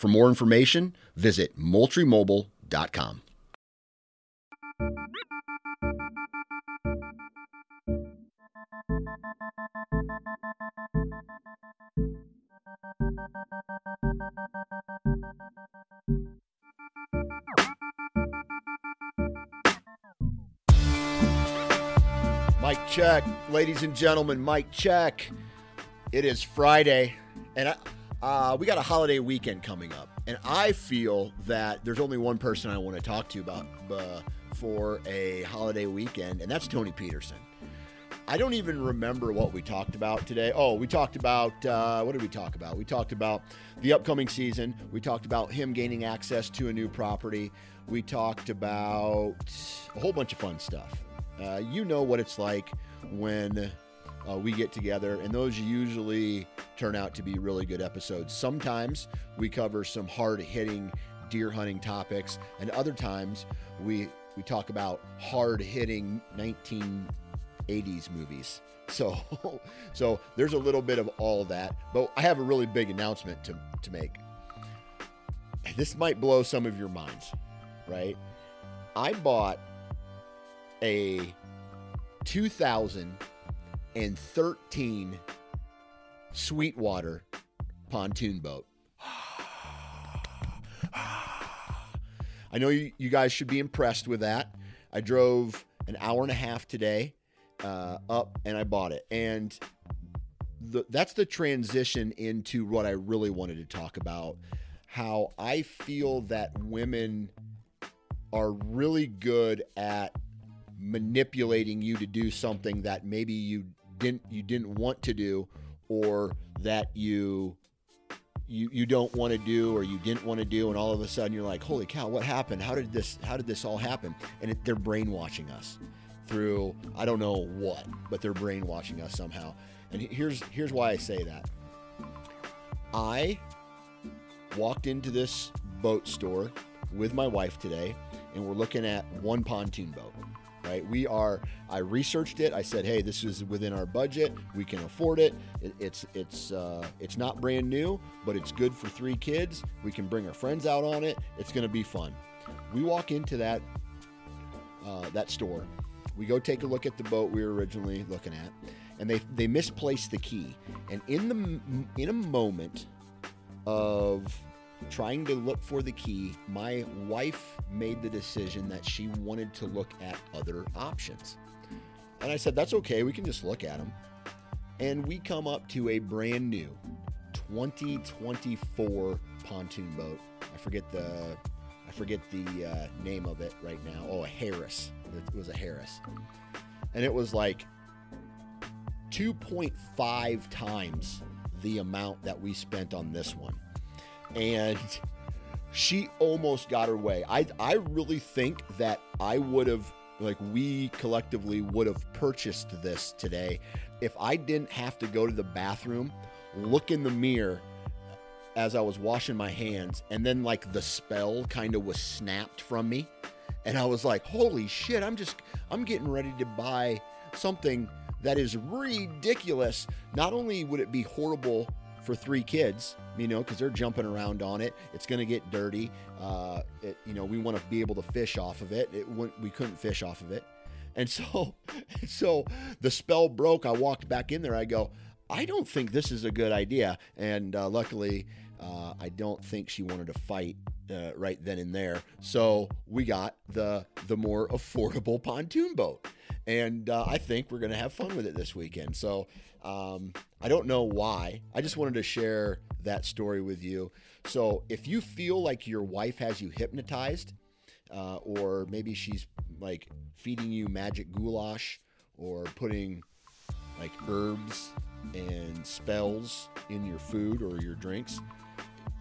For more information, visit moultriemobile.com. Mike check, ladies and gentlemen. Mike check. It is Friday, and I, uh, we got a holiday weekend coming up, and I feel that there's only one person I want to talk to about uh, for a holiday weekend, and that's Tony Peterson. I don't even remember what we talked about today. Oh, we talked about uh, what did we talk about? We talked about the upcoming season. We talked about him gaining access to a new property. We talked about a whole bunch of fun stuff. Uh, you know what it's like when uh, we get together, and those usually turn out to be really good episodes. Sometimes we cover some hard hitting deer hunting topics, and other times we we talk about hard hitting 1980s movies. So so there's a little bit of all that, but I have a really big announcement to to make. This might blow some of your minds, right? I bought a 2013 Sweetwater pontoon boat. I know you, you guys should be impressed with that. I drove an hour and a half today uh, up and I bought it. And the, that's the transition into what I really wanted to talk about how I feel that women are really good at manipulating you to do something that maybe you didn't you didn't want to do or that you you you don't want to do or you didn't want to do and all of a sudden you're like holy cow what happened? How did this how did this all happen? And it, they're brainwashing us through i don't know what but they're brainwashing us somehow. And here's here's why i say that. I walked into this boat store with my wife today and we're looking at one pontoon boat right? We are. I researched it. I said, hey, this is within our budget. We can afford it. it it's it's uh, it's not brand new, but it's good for three kids. We can bring our friends out on it. It's going to be fun. We walk into that uh, that store. We go take a look at the boat we were originally looking at, and they they misplaced the key. And in the in a moment of trying to look for the key, my wife made the decision that she wanted to look at other options. And I said, that's okay, we can just look at them. And we come up to a brand new 2024 pontoon boat. I forget the I forget the uh, name of it right now. Oh, a Harris. It was a Harris. And it was like 2.5 times the amount that we spent on this one and she almost got her way. I I really think that I would have like we collectively would have purchased this today if I didn't have to go to the bathroom, look in the mirror as I was washing my hands, and then like the spell kind of was snapped from me. And I was like, holy shit, I'm just I'm getting ready to buy something that is ridiculous. Not only would it be horrible for three kids, you know, because they're jumping around on it. It's going to get dirty. Uh, it, you know, we want to be able to fish off of it. it we couldn't fish off of it. And so, so the spell broke. I walked back in there. I go, I don't think this is a good idea. And uh, luckily, uh, I don't think she wanted to fight uh, right then and there. So we got the the more affordable pontoon boat, and uh, I think we're gonna have fun with it this weekend. So um, I don't know why. I just wanted to share that story with you. So if you feel like your wife has you hypnotized, uh, or maybe she's like feeding you magic goulash or putting like herbs and spells in your food or your drinks.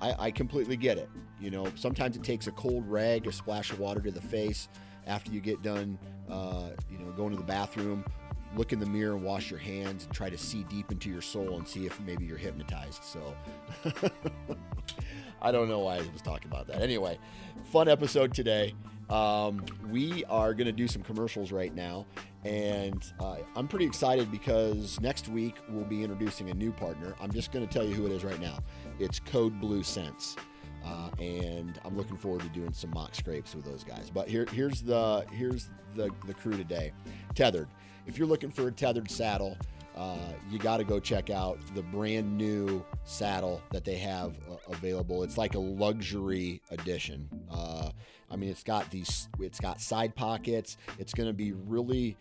I, I, completely get it. You know, sometimes it takes a cold rag, a splash of water to the face after you get done, uh, you know, going to the bathroom. Look in the mirror and wash your hands and try to see deep into your soul and see if maybe you're hypnotized. So I don't know why I was talking about that. Anyway, fun episode today. Um, we are going to do some commercials right now, and uh, I'm pretty excited because next week we'll be introducing a new partner. I'm just going to tell you who it is right now. It's Code Blue Scents. Uh, and I'm looking forward to doing some mock scrapes with those guys. But here, here's the here's the the crew today. Tethrd. If you're looking for a tethered saddle, uh, you got to go check out the brand new saddle that they have uh, available. It's like a luxury edition. I mean, it's got these, it's got side pockets. It's going to be really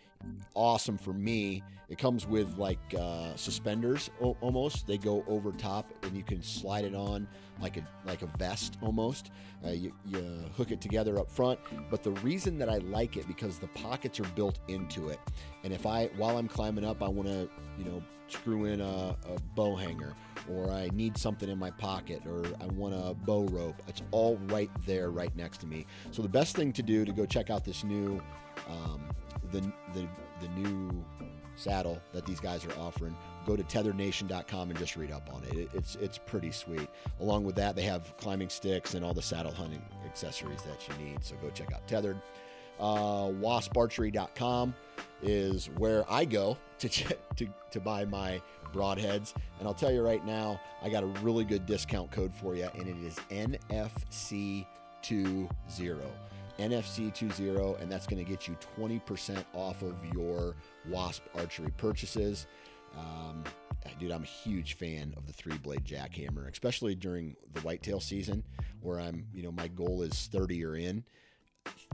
awesome for me. It comes with like uh, suspenders o- almost. They go over top, and you can slide it on like a like a vest almost. Uh, you, you hook it together up front. But the reason that I like it because the pockets are built into it, and if I while I'm climbing up, I want to you know screw in a, a bow hanger or I need something in my pocket, or I want a bow rope. It's all right there, right next to me. So the best thing to do to go check out this new, um, the the the new saddle that these guys are offering. Go to tethrdnation.com and just read up on it. It's it's pretty sweet. Along with that, they have climbing sticks and all the saddle hunting accessories that you need. So go check out Tethrd. Uh, wasparchery.com is where I go to, to, to buy my broadheads. And I'll tell you right now, I got a really good discount code for you, and it is NFC20. NFC20, and that's going to get you 20% off of your Wasp archery purchases. Um, dude, I'm a huge fan of the three blade Jak-Hammer, especially during the whitetail season where I'm, you know, my goal is 30 or in.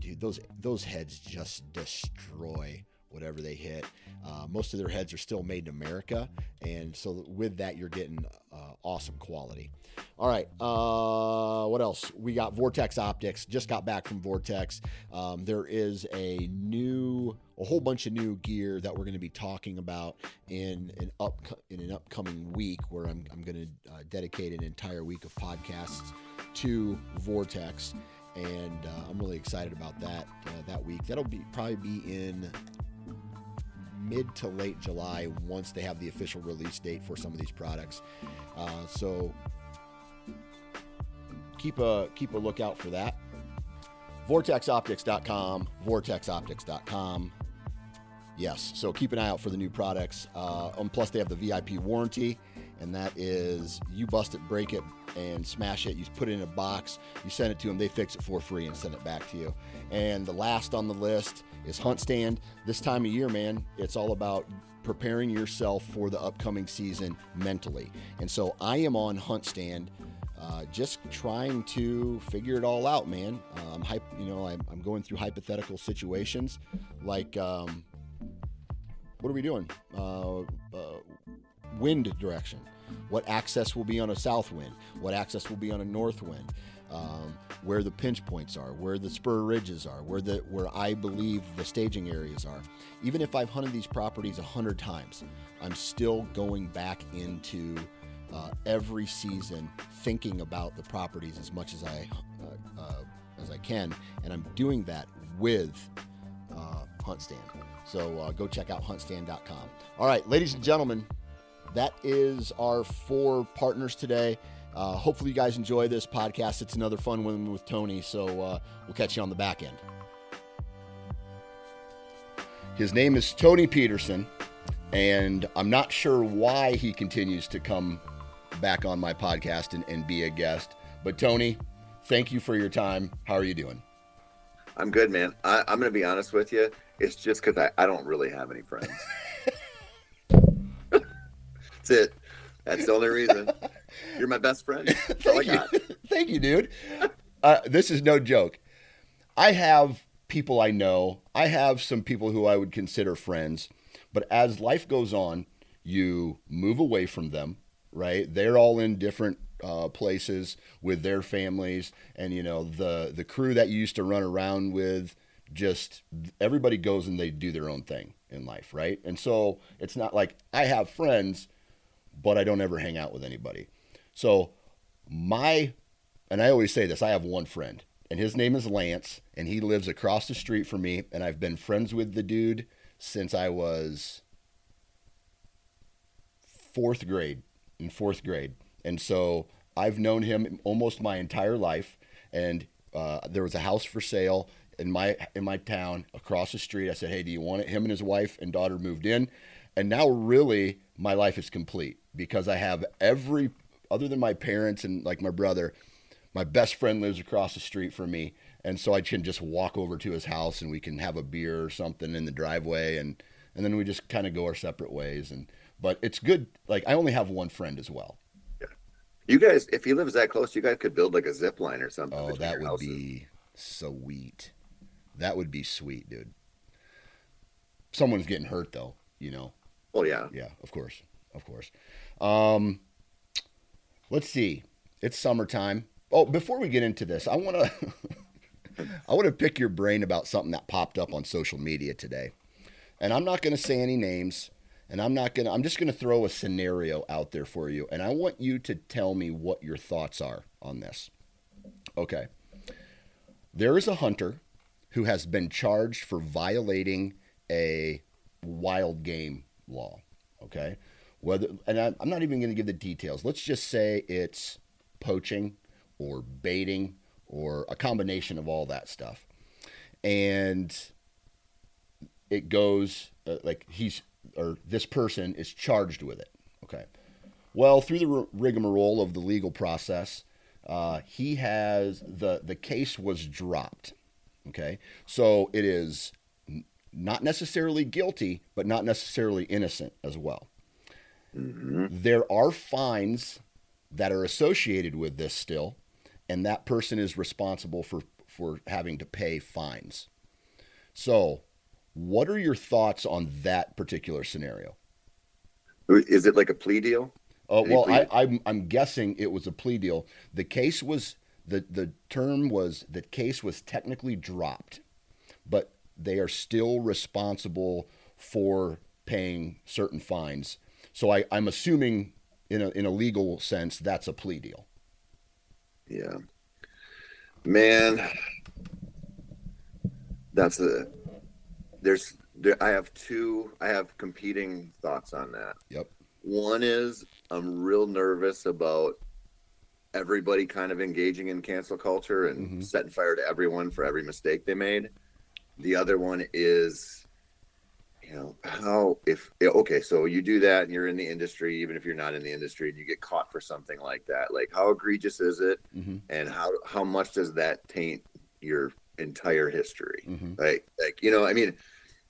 Dude, those those heads just destroy whatever they hit. Uh, most of their heads are still made in America, and so with that, you're getting uh, awesome quality. All right, uh, what else? We got Vortex Optics. Just got back from Vortex. Um, there is a new, a whole bunch of new gear that we're going to be talking about in an up in an upcoming week, where I'm I'm going to uh, dedicate an entire week of podcasts to Vortex and uh, I'm really excited about that uh, that week. That'll be probably be in mid to late July once they have the official release date for some of these products. Uh, so keep a keep a lookout for that. VortexOptics.com, VortexOptics.com. Yes, so keep an eye out for the new products. Uh, and plus, they have the VIP warranty, and that is you bust it, break it, and smash it. You put it in a box, you send it to them, they fix it for free and send it back to you. And the last on the list is Hunt Stand. This time of year, man, it's all about preparing yourself for the upcoming season mentally. And so I am on Hunt Stand. Uh, just trying to figure it all out, man. Um, you know, I'm, I'm, going through hypothetical situations, like um, what are we doing? Uh, uh, wind direction. What access will be on a south wind? What access will be on a north wind? Um, where the pinch points are, where the spur ridges are, where the where I believe the staging areas are. Even if I've hunted these properties a hundred times, I'm still going back into uh, every season thinking about the properties as much as I uh, uh, as I can, and I'm doing that with uh, HuntStand. So uh, go check out huntstand.com. All right, ladies and gentlemen, that is our four partners today. Uh, hopefully, you guys enjoy this podcast. It's another fun one with Tony, so uh, we'll catch you on the back end. His name is Tony Peterson, And I'm not sure why he continues to come back on my podcast and, and be a guest. But Tony, thank you for your time. How are you doing? I'm good, man. I, am going to be honest with you. It's just because I, I don't really have any friends. That's it. That's the only reason. You're my best friend. Thank you. Thank you, dude. Uh, this is no joke. I have people I know. I have some people who I would consider friends. But as life goes on, you move away from them, right? They're all in different uh, places with their families, and you know the the crew that you used to run around with. Just everybody goes and they do their own thing in life, right? And so it's not like I have friends, but I don't ever hang out with anybody. So my, and I always say this, I have one friend, and his name is Lance, and he lives across the street from me, and I've been friends with the dude since I was fourth grade, in fourth grade. And so I've known him almost my entire life. And uh, there was a house for sale in my in my town across the street. I said, "Hey, do you want it?" Him and his wife and daughter moved in, and now really my life is complete because I have every other than my parents and like my brother. My best friend lives across the street from me, and so I can just walk over to his house and we can have a beer or something in the driveway, and and then we just kind of go our separate ways. And but it's good. Like I only have one friend as well. Yeah, you guys, if he lives that close, you guys could build like a zip line or something. Oh, that would houses. be sweet. That would be sweet, dude. Someone's getting hurt though, you know. Oh yeah. Yeah, of course, of course. Um, let's see. It's summertime. Oh, before we get into this, I want to. I want to pick your brain about something that popped up on social media today. And I'm not going to say any names, and I'm not going to, I'm just going to throw a scenario out there for you. And I want you to tell me what your thoughts are on this. Okay. There is a hunter who has been charged for violating a wild game law. Okay. Whether, and I'm not even going to give the details. Let's just say it's poaching or baiting or a combination of all that stuff. And it goes uh, like he's or this person is charged with it. Okay. Well, through the rigmarole of the legal process, uh, he has the the case was dropped. Okay, so it is not necessarily guilty, but not necessarily innocent as well. Mm-hmm. There are fines that are associated with this still, and that person is responsible for for having to pay fines. So, what are your thoughts on that particular scenario? Is it like a plea deal? Oh well, I, I'm I'm guessing it was a plea deal. The case was the the term was the case was technically dropped, but they are still responsible for paying certain fines. So I, I'm assuming in a in a legal sense that's a plea deal. Yeah. Man, that's a there's there, I have two I have competing thoughts on that. Yep. One is I'm real nervous about everybody kind of engaging in cancel culture and mm-hmm. setting fire to everyone for every mistake they made. The other one is you know how if okay so you do that and you're in the industry even if you're not in the industry and you get caught for something like that like how egregious is it mm-hmm. and how how much does that taint your entire history mm-hmm. like like you know i mean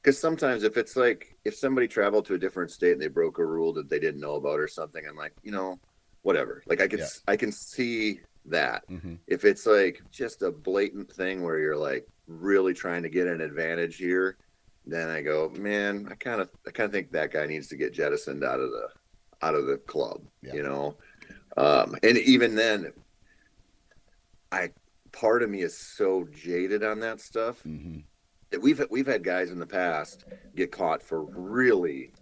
because sometimes if it's like if somebody traveled to a different state and they broke a rule that they didn't know about or something i'm like you know whatever like i can yeah. i can see that mm-hmm. if it's like just a blatant thing where you're like really trying to get an advantage here then I go, man, I kind of I kind of think that guy needs to get jettisoned out of the out of the club, yeah. you know. Um, and even then, I part of me is so jaded on that stuff mm-hmm. that we've we've had guys in the past get caught for really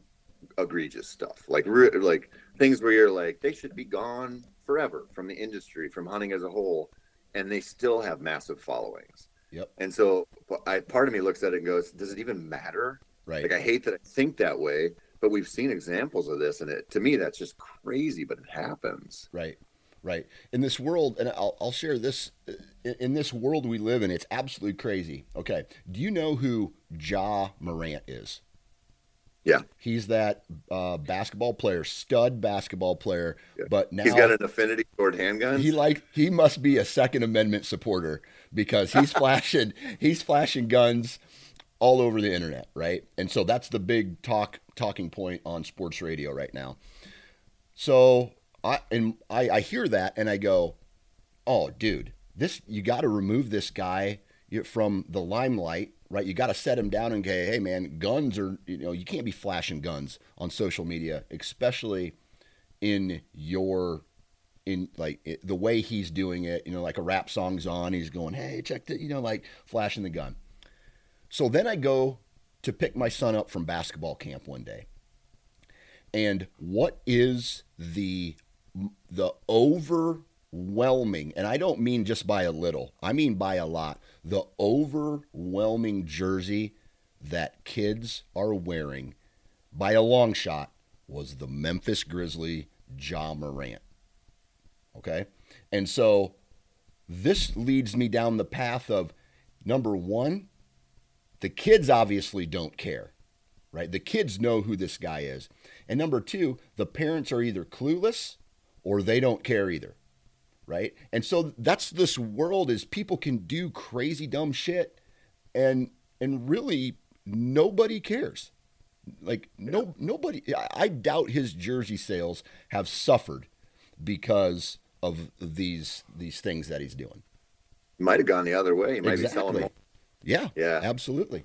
egregious stuff, like re- like things where you're like they should be gone forever from the industry, from hunting as a whole, and they still have massive followings. Yep. And so I part of me looks at it and goes, does it even matter? Right. Like I hate that I think that way, but we've seen examples of this and it to me that's just crazy, but it happens. Right. Right. In this world, and I'll, I'll share this uh, in this world we live in, it's absolutely crazy. Okay. Do you know who Ja Morant is? Yeah. He's that uh, basketball player, stud basketball player. Yeah. But now He's got an affinity toward handguns. he like he must be a Second Amendment supporter because he's flashing he's flashing guns all over the internet, right? And so that's the big talk talking point on sports radio right now. So I and I, I hear that and I go, oh, dude, this you got to remove this guy from the limelight, right? You got to set him down and say, hey, man, guns are you know you can't be flashing guns on social media, especially in your in like it, the way he's doing it, you know, like a rap song's on, he's going, "Hey, check the," you know, like flashing the gun. So then I go to pick my son up from basketball camp one day. And what is the the overwhelming, and I don't mean just by a little, I mean by a lot, the overwhelming jersey that kids are wearing by a long shot was the Memphis Grizzly Ja Morant. Okay? And so this leads me down the path of number one, the kids obviously don't care, right? The kids know who this guy is. And number two, the parents are either clueless or they don't care either, right? And so that's this world is people can do crazy dumb shit and and really nobody cares. Like no nobody I, I doubt his jersey sales have suffered because of these these things that he's doing. might have gone the other way. He might be Exactly. selling them. Yeah. Yeah. Absolutely.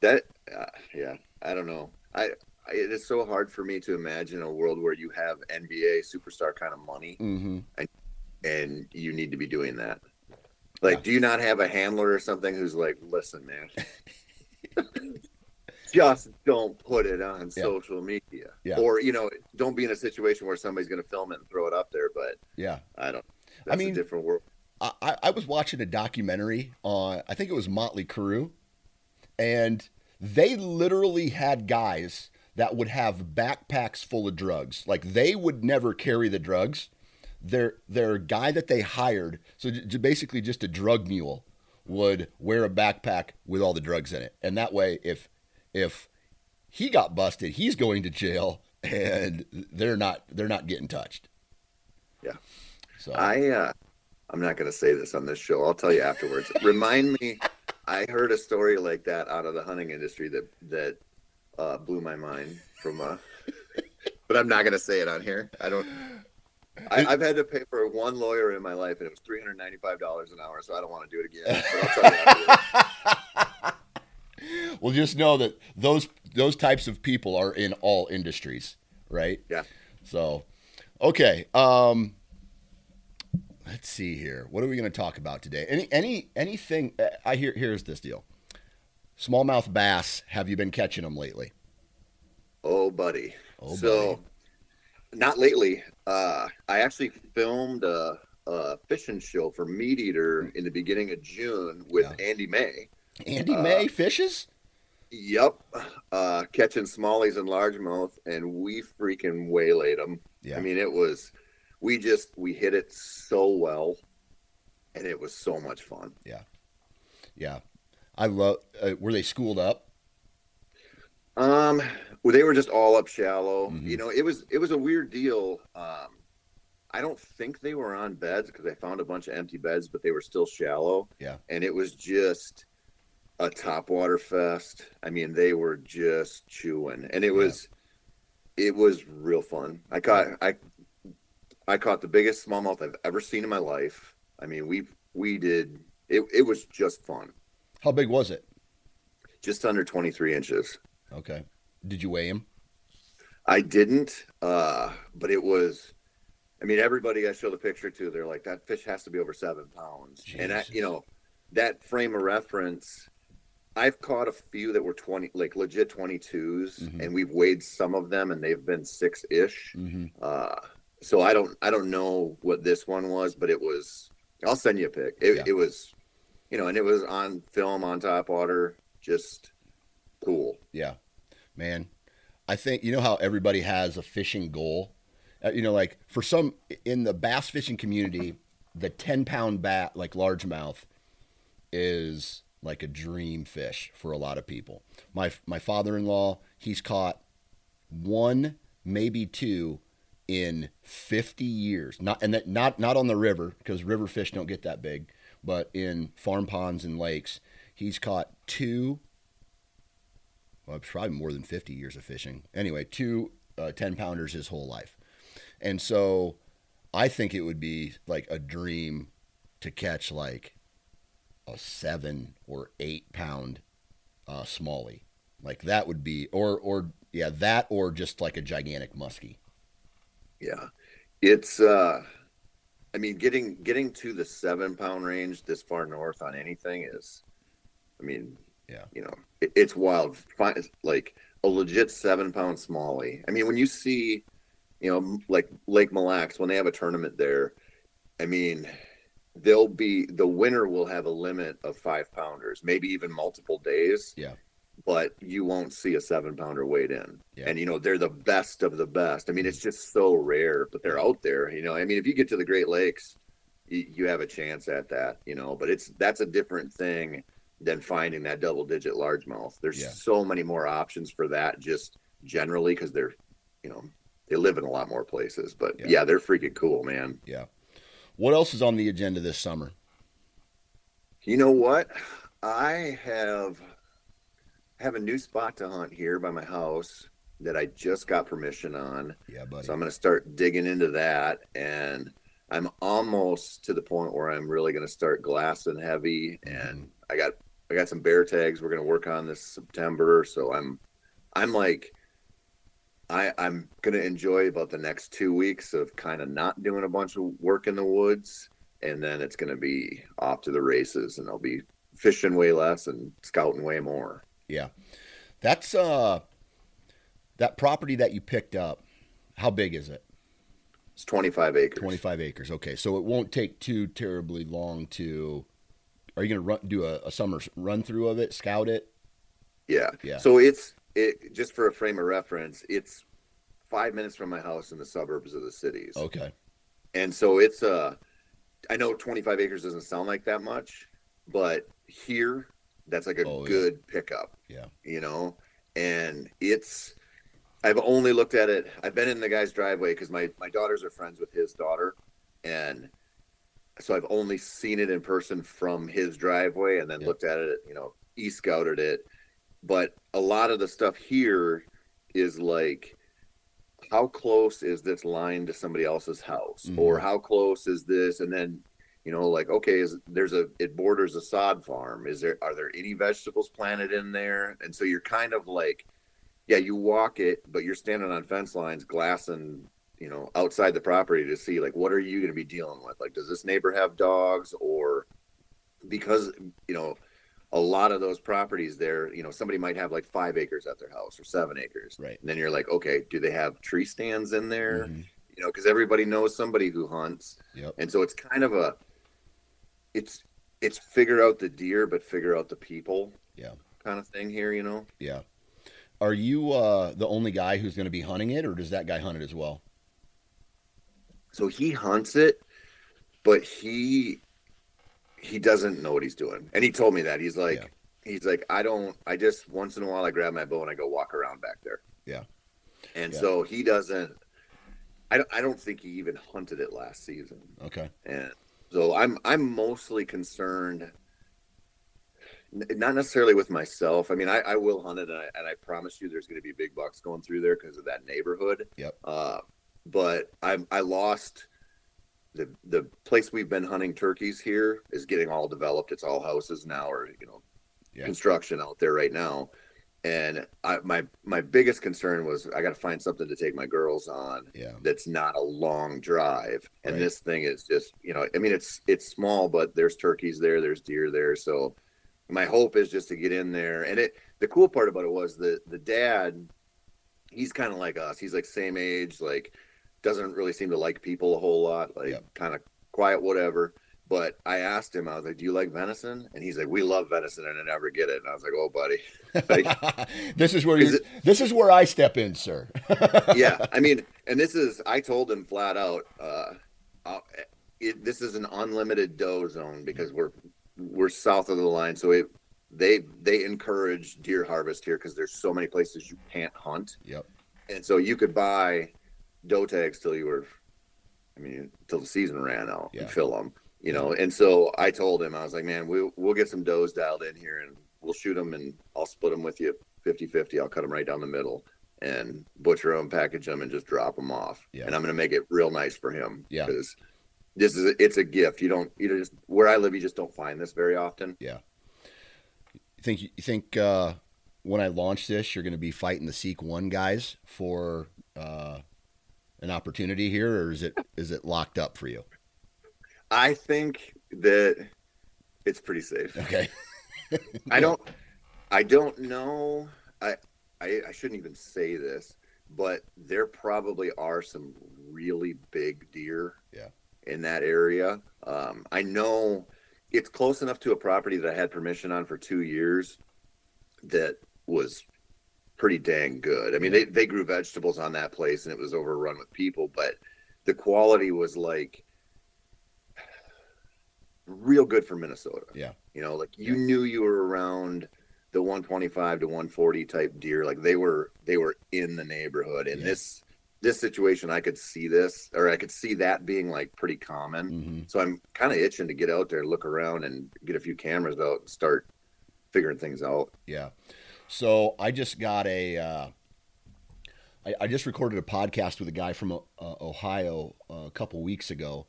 That, uh, yeah, I don't know. I, it is so hard for me to imagine a world where you have NBA superstar kind of money hmm and you need to be doing that. Like, Yeah. do you not have a handler or something who's like, listen, man, just don't put it on Yeah. social media, Yeah. or you know, don't be in a situation where somebody's going to film it and throw it up there. But Yeah. I don't. That's mean- a different world. I, I- I was watching a documentary on I think it was Motley Crue, and they literally had guys that would have backpacks full of drugs. Like they would never carry the drugs. Their their guy that they hired, so j- basically just a drug mule, would wear a backpack with all the drugs in it, and that way, if if he got busted, he's going to jail, and they're not they're not getting touched. Yeah. So I uh I'm not going to say this on this show. I'll tell you afterwards. Remind me I heard a story like that out of the hunting industry that that uh blew my mind from uh but I'm not going to say it on here. I don't I, I've had to pay for one lawyer in my life, and it was three hundred ninety-five dollars an hour. So I don't want to do it again. But I'll tell you well, just know that those those types of people are in all industries, right? Yeah. So, okay. Um, let's see here. What are we going to talk about today? Any any anything? uh, I hear here's this deal. Smallmouth bass. Have you been catching them lately? Oh, buddy. Oh, so, buddy. Not lately. Uh, I actually filmed a, a fishing show for Meat Eater in the beginning of June with Yeah. Andy May. Andy uh, May fishes. Yep, uh, catching smallies and largemouth, and we freaking waylaid them. Yeah. I mean, it was, we just we hit it so well, and it was so much fun. yeah. Yeah, I love. Uh, were they schooled up? Um, well, they were just all up shallow. Mhm. You know, it was it was a weird deal. Um, I don't think they were on beds because I found a bunch of empty beds, but they were still shallow. Yeah. and it was just a top water fest. I mean, they were just chewing, and it Yeah. was it was real fun. I caught I I caught the biggest smallmouth I've ever seen in my life. I mean, we we did it. It was just fun. How big was it? Just under twenty three inches. Okay. Did you weigh him? I didn't, uh, but it was. I mean, everybody I show the picture to, they're like, that fish has to be over seven pounds. And I, you know, that frame of reference, I've caught a few that were twenty, like legit twenty Mhm. and we've weighed some of them, and they've been six ish. Mm-hmm. Uh, so I don't, I don't know what this one was, but it was. I'll send you a pic. It, Yeah. it was, you know, and it was on film on top water, just cool. Yeah, man. I think you know how everybody has a fishing goal. Uh, you know, like for some in the bass fishing community, the ten pound bat like largemouth is like a dream fish for a lot of people. My my father-in-law, he's caught one, maybe two in 50 years. Not and that not not on the river because river fish don't get that big, but in farm ponds and lakes, he's caught two well, probably more than 50 years of fishing. Anyway, two uh, 10 pounders his whole life. And so I think it would be like a dream to catch like a seven or eight pound uh, smallie. Like that would be, or, or, yeah, that or just like a gigantic muskie. Yeah. It's, uh, I mean, getting getting to the seven pound range this far north on anything is, I mean, yeah, you know, it, it's wild. Like a legit seven pound smallie. I mean, when you see, you know, like Lake Mille Lacs when they have a tournament there, I mean, they'll be the winner will have a limit of five pounders, maybe even multiple days. Yeah. But you won't see a seven pounder weighed in. Yeah. And you know, they're the best of the best. I mean, it's mm. just so rare, but they're out there. You know, I mean, if you get to the Great Lakes, you, you have a chance at that, you know, but it's that's a different thing than finding that double digit largemouth. There's Yeah. so many more options for that just generally because they're, you know, they live in a lot more places. But Yeah. yeah, they're freaking cool, man. Yeah. What else is on the agenda this summer? You know what? I have have a new spot to hunt here by my house that I just got permission on. Yeah, buddy. So I'm going to start digging into that and I'm almost to the point where I'm really going to start glassing heavy and mm-hmm. I got I got some bear tags we're going to work on this September, so I'm I'm like I I'm going to enjoy about the next 2 weeks of kind of not doing a bunch of work in the woods and then it's going to be off to the races and I'll be fishing way less and scouting way more. Yeah. That's uh that property that you picked up. How big is it? It's 25 acres. 25 acres. Okay. So it won't take too terribly long to Are you going to run do a, a summer run through of it, scout it? Yeah. Yeah. So it's it just for a frame of reference, it's 5 minutes from my house in the suburbs of the cities. Okay. And so it's uh I know 25 acres doesn't sound like that much, but here that's like a Oh, yeah. good pickup. Yeah. You know, and it's I've only looked at it. I've been in the guy's driveway because my my daughters are friends with his daughter, and so I've only seen it in person from his driveway, and then Yeah. looked at it. You know, e scouted it, but a lot of the stuff here is like how close is this line to somebody else's house Mhm. or how close is this and then you know like okay is there's a it borders a sod farm is there are there any vegetables planted in there and so you're kind of like yeah you walk it but you're standing on fence lines glassing you know outside the property to see like what are you going to be dealing with like does this neighbor have dogs or because you know a lot of those properties there you know somebody might have like five acres at their house or seven acres Right. and then you're like okay do they have tree stands in there Mhm. you know because everybody knows somebody who hunts Yep. and so it's kind of a it's it's figure out the deer but figure out the people Yeah. kind of thing here you know Yeah. Are you uh the only guy who's going to be hunting it or does that guy hunt it as well? So he hunts it but he he doesn't know what he's doing and he told me that he's like Yeah. he's like i don't i just once in a while i grab my bow and i go walk around back there Yeah. and Yeah. so he doesn't I don't, I don't think he even hunted it last season Okay. and so i'm i'm mostly concerned not necessarily with myself i mean i, I will hunt it and I, and I promise you there's going to be big bucks going through there because of that neighborhood Yep. uh, but i i lost the the place we've been hunting turkeys here is getting all developed it's all houses now or you know Yeah. construction out there right now and I, my my biggest concern was i got to find something to take my girls on Yeah. that's not a long drive and Right. this thing is just you know i mean it's it's small but there's turkeys there there's deer there so my hope is just to get in there and it the cool part about it was the the dad he's kind of like us he's like same age like doesn't really seem to like people a whole lot like Yep. kind of quiet whatever but i asked him i was like do you like venison and he's like we love venison and i never get it and i was like oh buddy Like- this is where Is you this is where I step in, sir. yeah, I mean, and this is I told him flat out, uh, uh, it, this is an unlimited doe zone because we're we're south of the line, so it they they encourage deer harvest here because there's so many places you can't hunt. Yep. And so you could buy doe tags till you were, I mean, till the season ran out Yeah. and fill them, you know. And so I told him, I was like, man, we'll, we'll get some does dialed in here and we'll shoot them and I'll split them with you 50 50. I'll cut them right down the middle and butcher them, package them, and just drop them off. Yeah. And I'm going to make it real nice for him. Yeah. Because this is, it's a gift. You don't, you just, where I live, you just don't find this very often. Yeah. You think you think uh, when I launch this, you're going to be fighting the Seek One guys for uh, an opportunity here, or is it is it locked up for you? I think that it's pretty safe. Okay. I don't I don't know. I, I I shouldn't even say this, but there probably are some really big deer Yeah. in that area. Um, I know it's close enough to a property that I had permission on for two years that was pretty dang good. I mean, they, they grew vegetables on that place and it was overrun with people, but the quality was like real good for Minnesota. Yeah. You know, like you knew you were around the 125 to 140 type deer. Like they were they were in the neighborhood. In Yeah. this this situation, I could see this, or I could see that being like pretty common. hmm So I'm kind of itching to get out there, look around, and get a few cameras out and start figuring things out. Yeah. So I just got a. Uh, I, I just recorded a podcast with a guy from uh, Ohio uh, a couple weeks ago,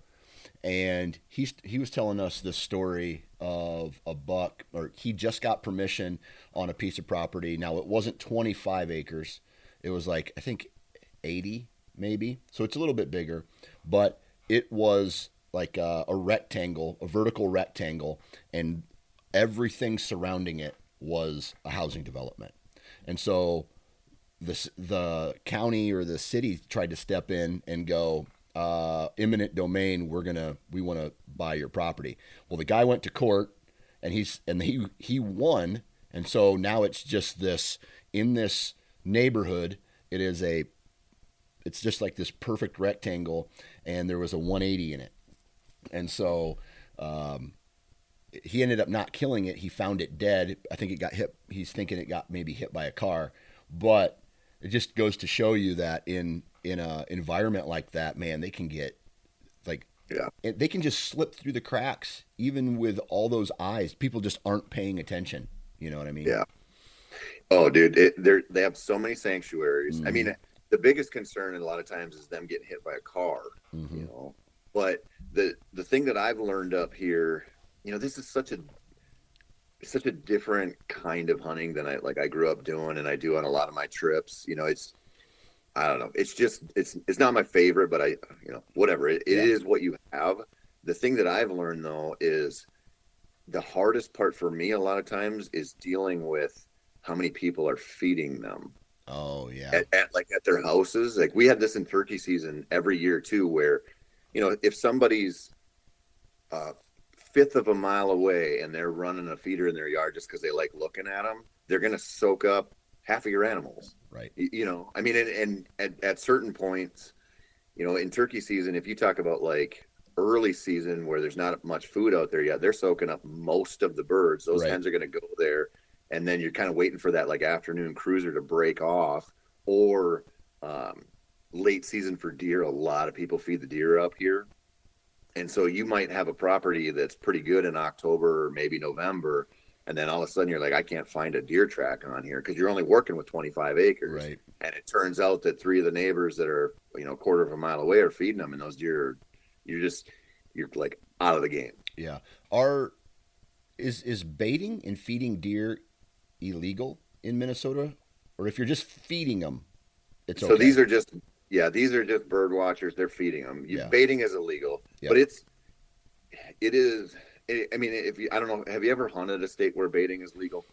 and he's he was telling us the story of a buck, or he just got permission on a piece of property. Now it wasn't 25 acres; it was like I think 80 maybe. So it's a little bit bigger, but it was like a, a rectangle, a vertical rectangle, and everything surrounding it was a housing development. And so the the county or the city tried to step in and go uh, eminent domain. We're gonna we want to buy your property. Well, the guy went to court and he's and he he won. And so now it's just this in this neighborhood. It is a it's just like this perfect rectangle, and there was a 180 in it. And so um, he ended up not killing it. He found it dead. I think it got hit. He's thinking it got maybe hit by a car, but it just goes to show you that in in a environment like that, man, they can get like Yeah. they can just slip through the cracks, even with all those eyes. People just aren't paying attention. You know what I mean? Yeah. Oh, dude, it, they're they have so many sanctuaries. I mean, the biggest concern a lot of times is them getting hit by a car. Mhm. you know but the the thing that i've learned up here you know this is such a such a different kind of hunting than i like i grew up doing and i do on a lot of my trips you know it's i don't know it's just it's it's not my favorite but i you know whatever it, it Yeah. is what you have the thing that i've learned though is the hardest part for me a lot of times is dealing with how many people are feeding them Oh yeah. at, at like at their houses. Like we had this in turkey season every year too, where you know if somebody's uh, fifth of a mile away and they're running a feeder in their yard just because they like looking at them, they're gonna soak up half of your animals. Right. You, you know, I mean, and, and at, at certain points, you know, in turkey season, if you talk about like early season where there's not much food out there yet, they're soaking up most of the birds. Those Right. hens are going to go there, and then you're kind of waiting for that like afternoon cruiser to break off, or um, late season for deer. A lot of people feed the deer up here, and so you might have a property that's pretty good in October or maybe November. And then all of a sudden you're like, I can't find a deer track on here because you're only working with 25 acres Right. and it turns out that three of the neighbors that are you know a quarter of a mile away are feeding them and those deer are, you're just you're like out of the game Yeah. Are is is baiting and feeding deer illegal in Minnesota, or if you're just feeding them, it's okay. so okay? these are just yeah these are just bird watchers they're feeding them you, Yeah. baiting is illegal Yeah. but it's it is it, i mean if you i don't know have you ever hunted a state where baiting is legal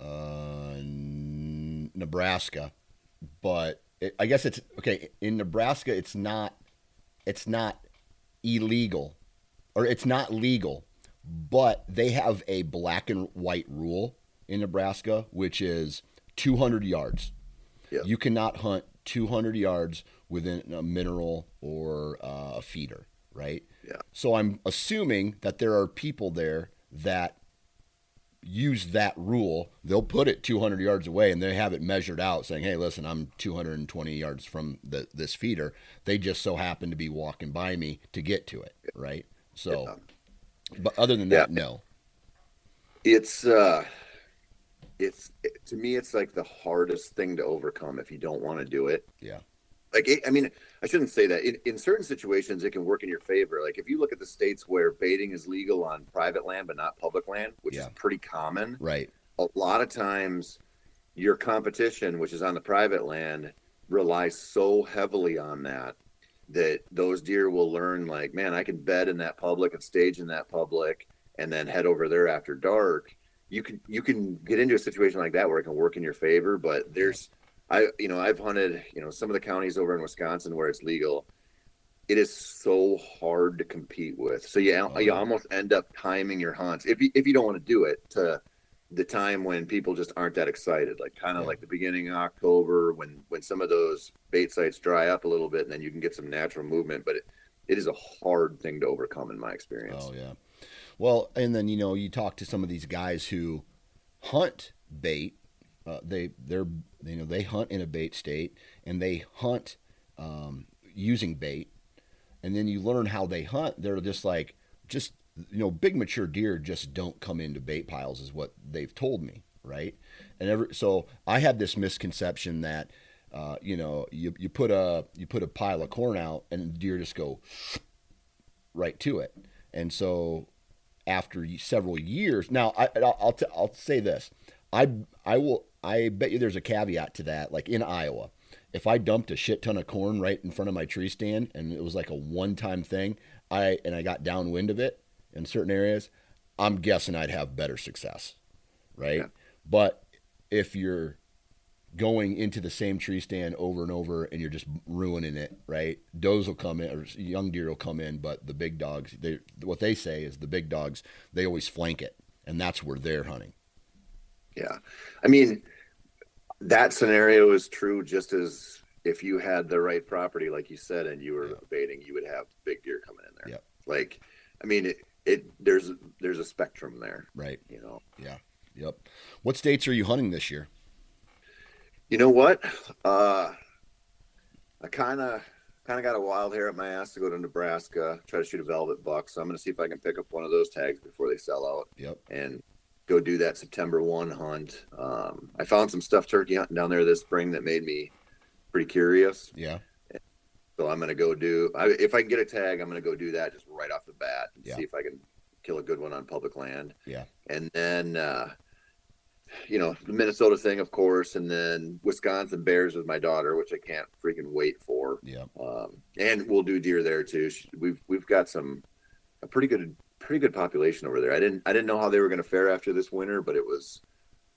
uh, Nebraska, but it, I guess it's okay in Nebraska. It's not. It's not illegal, or it's not legal, but they have a black and white rule in Nebraska, which is 200 yards. Yeah. You cannot hunt 200 yards within a mineral or uh, a feeder, right? Yeah. So I'm assuming that there are people there that use that rule, they'll put it 200 yards away and they have it measured out saying, hey, listen, I'm 220 yards from the, this feeder. They just so happen to be walking by me to get to it, right? So, yeah. but other than that, yeah. no. It's, uh, it's it, to me, it's like the hardest thing to overcome if you don't want to do it. Yeah. Like it, i mean i shouldn't say that. In, in certain situations it can work in your favor. Like if you look at the states where baiting is legal on private land but not public land which yeah. is pretty common right. a lot of times your competition which is on the private land relies so heavily on that that those deer will learn like man i can bed in that public and stage in that public and then head over there after dark you can you can get into a situation like that where it can work in your favor but there's I you know I've hunted you know some of the counties over in Wisconsin where it's legal. It is so hard to compete with. So you oh, you almost end up timing your hunts if you if you don't want to do it to the time when people just aren't that excited, like kind of yeah. like the beginning of October when when some of those bait sites dry up a little bit and then you can get some natural movement. But it, it is a hard thing to overcome in my experience. Oh yeah. Well, and then you know you talk to some of these guys who hunt bait uh, they they're you know they hunt in a bait state and they hunt um, using bait, and then you learn how they hunt. They're just like just you know big mature deer just don't come into bait piles is what they've told me, right? And every so I had this misconception that. Uh, you know, you, you put a you put a pile of corn out and deer just go right to it. And so after several years, now I, will I'll, t- I'll say this: I I will I bet you there's a caveat to that. Like in Iowa, if I dumped a shit ton of corn right in front of my tree stand and it was like a one time thing, I and I got downwind of it in certain areas, I'm guessing I'd have better success. Right? Yeah. But if you're going into the same tree stand over and over and you're just ruining it, right? Does will come in or young deer will come in, but the big dogs, they what they say is the big dogs, they always flank it and that's where they're hunting. Yeah. I mean, that scenario is true just as if you had the right property, like you said, and you were yeah. baiting, you would have big deer coming in there. Yeah. Like, I mean, it, it, there's, there's a spectrum there. Right. You know? Yeah. Yep. What states are you hunting this year? You know what? Uh, I kind of, kind of got a wild hair at my ass to go to Nebraska, try to shoot a velvet buck. So I'm going to see if I can pick up one of those tags before they sell out. Yep. And go do that September 1 hunt. Um, I found some stuff turkey hunting down there this spring that made me pretty curious. Yeah. So I'm going to go do, I, if I can get a tag, I'm going to go do that just right off the bat and yeah. see if I can kill a good one on public land. Yeah. And then, uh, you know, the Minnesota thing, of course, and then Wisconsin bears with my daughter, which I can't freaking wait for. Yeah. Um, and we'll do deer there too. We've, we've got some, a pretty good pretty good population over there. I didn't I didn't know how they were going to fare after this winter, but it was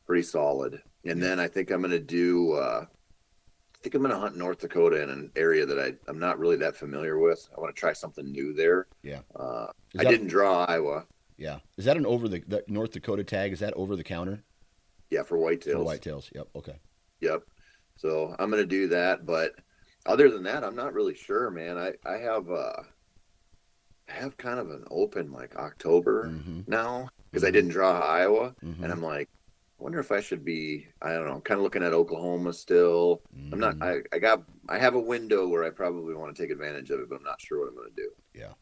pretty solid. And then I think I'm going to do. Uh, I think I'm going to hunt North Dakota in an area that I I'm not really that familiar with. I want to try something new there. Yeah. Uh, I didn't draw Iowa. Yeah. Is that an over the, the North Dakota tag? Is that over the counter? Yeah, for whitetails. For whitetails. Yep. Okay. Yep. So I'm going to do that, but other than that, I'm not really sure, man. I I have uh I have kind of an open like October mm-hmm. now because mm-hmm. I didn't draw Iowa, mm-hmm. and I'm like, I wonder if I should be. I don't know. I'm kind of looking at Oklahoma still. I'm not. Mm-hmm. I, I got. I have a window where I probably want to take advantage of it, but I'm not sure what I'm going to do. Yeah.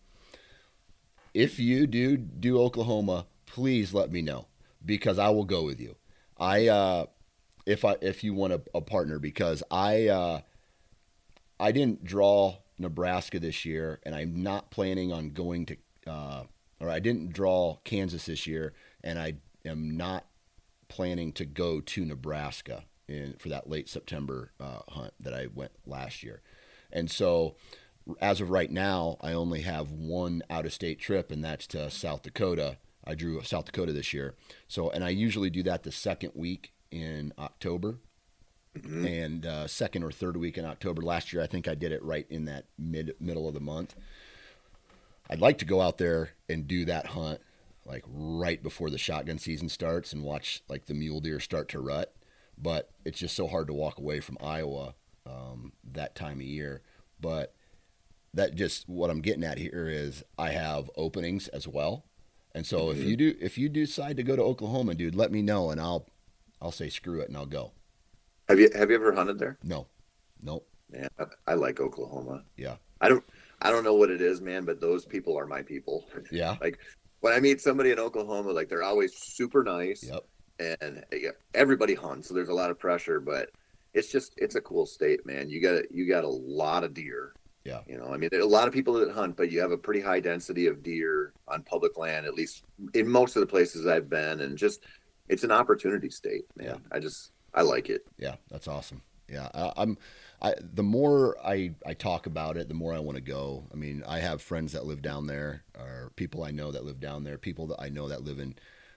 If you do do Oklahoma, please let me know because I will go with you. I uh, if I if you want a, a partner because I uh, I didn't draw Nebraska this year, and I'm not planning on going to, uh, or I didn't draw Kansas this year, and I am not planning to go to Nebraska in for that late September uh, hunt that I went last year. And so, as of right now, I only have one out of state trip, and that's to South Dakota. I drew South Dakota this year. So, and I usually do that the second week in October. Mm-hmm. And uh, second or third week in October last year, I think I did it right in that mid middle of the month. I'd like to go out there and do that hunt like right before the shotgun season starts and watch like the mule deer start to rut. But it's just so hard to walk away from Iowa um, that time of year. But that just what I'm getting at here is I have openings as well. And so if mm-hmm. you do if you decide to go to Oklahoma, dude, let me know and I'll I'll say screw it and I'll go. Have you have you ever hunted there? No. Nope. Man, I, I like Oklahoma. Yeah. I don't I don't know what it is, man, but those people are my people. Yeah. like when I meet somebody in Oklahoma, like they're always super nice. Yep. And yeah, everybody hunts, so there's a lot of pressure, but it's just it's a cool state, man. You got you got a lot of deer. Yeah. You know, I mean, there are a lot of people that hunt, but you have a pretty high density of deer on public land, at least in most of the places I've been, and just it's an opportunity state, man. Yeah. I just I like it. Yeah, that's awesome. Yeah, I, I'm. I the more I I talk about it, the more I want to go. I mean, I have friends that live down there, or people I know that live down there, people that I know that live in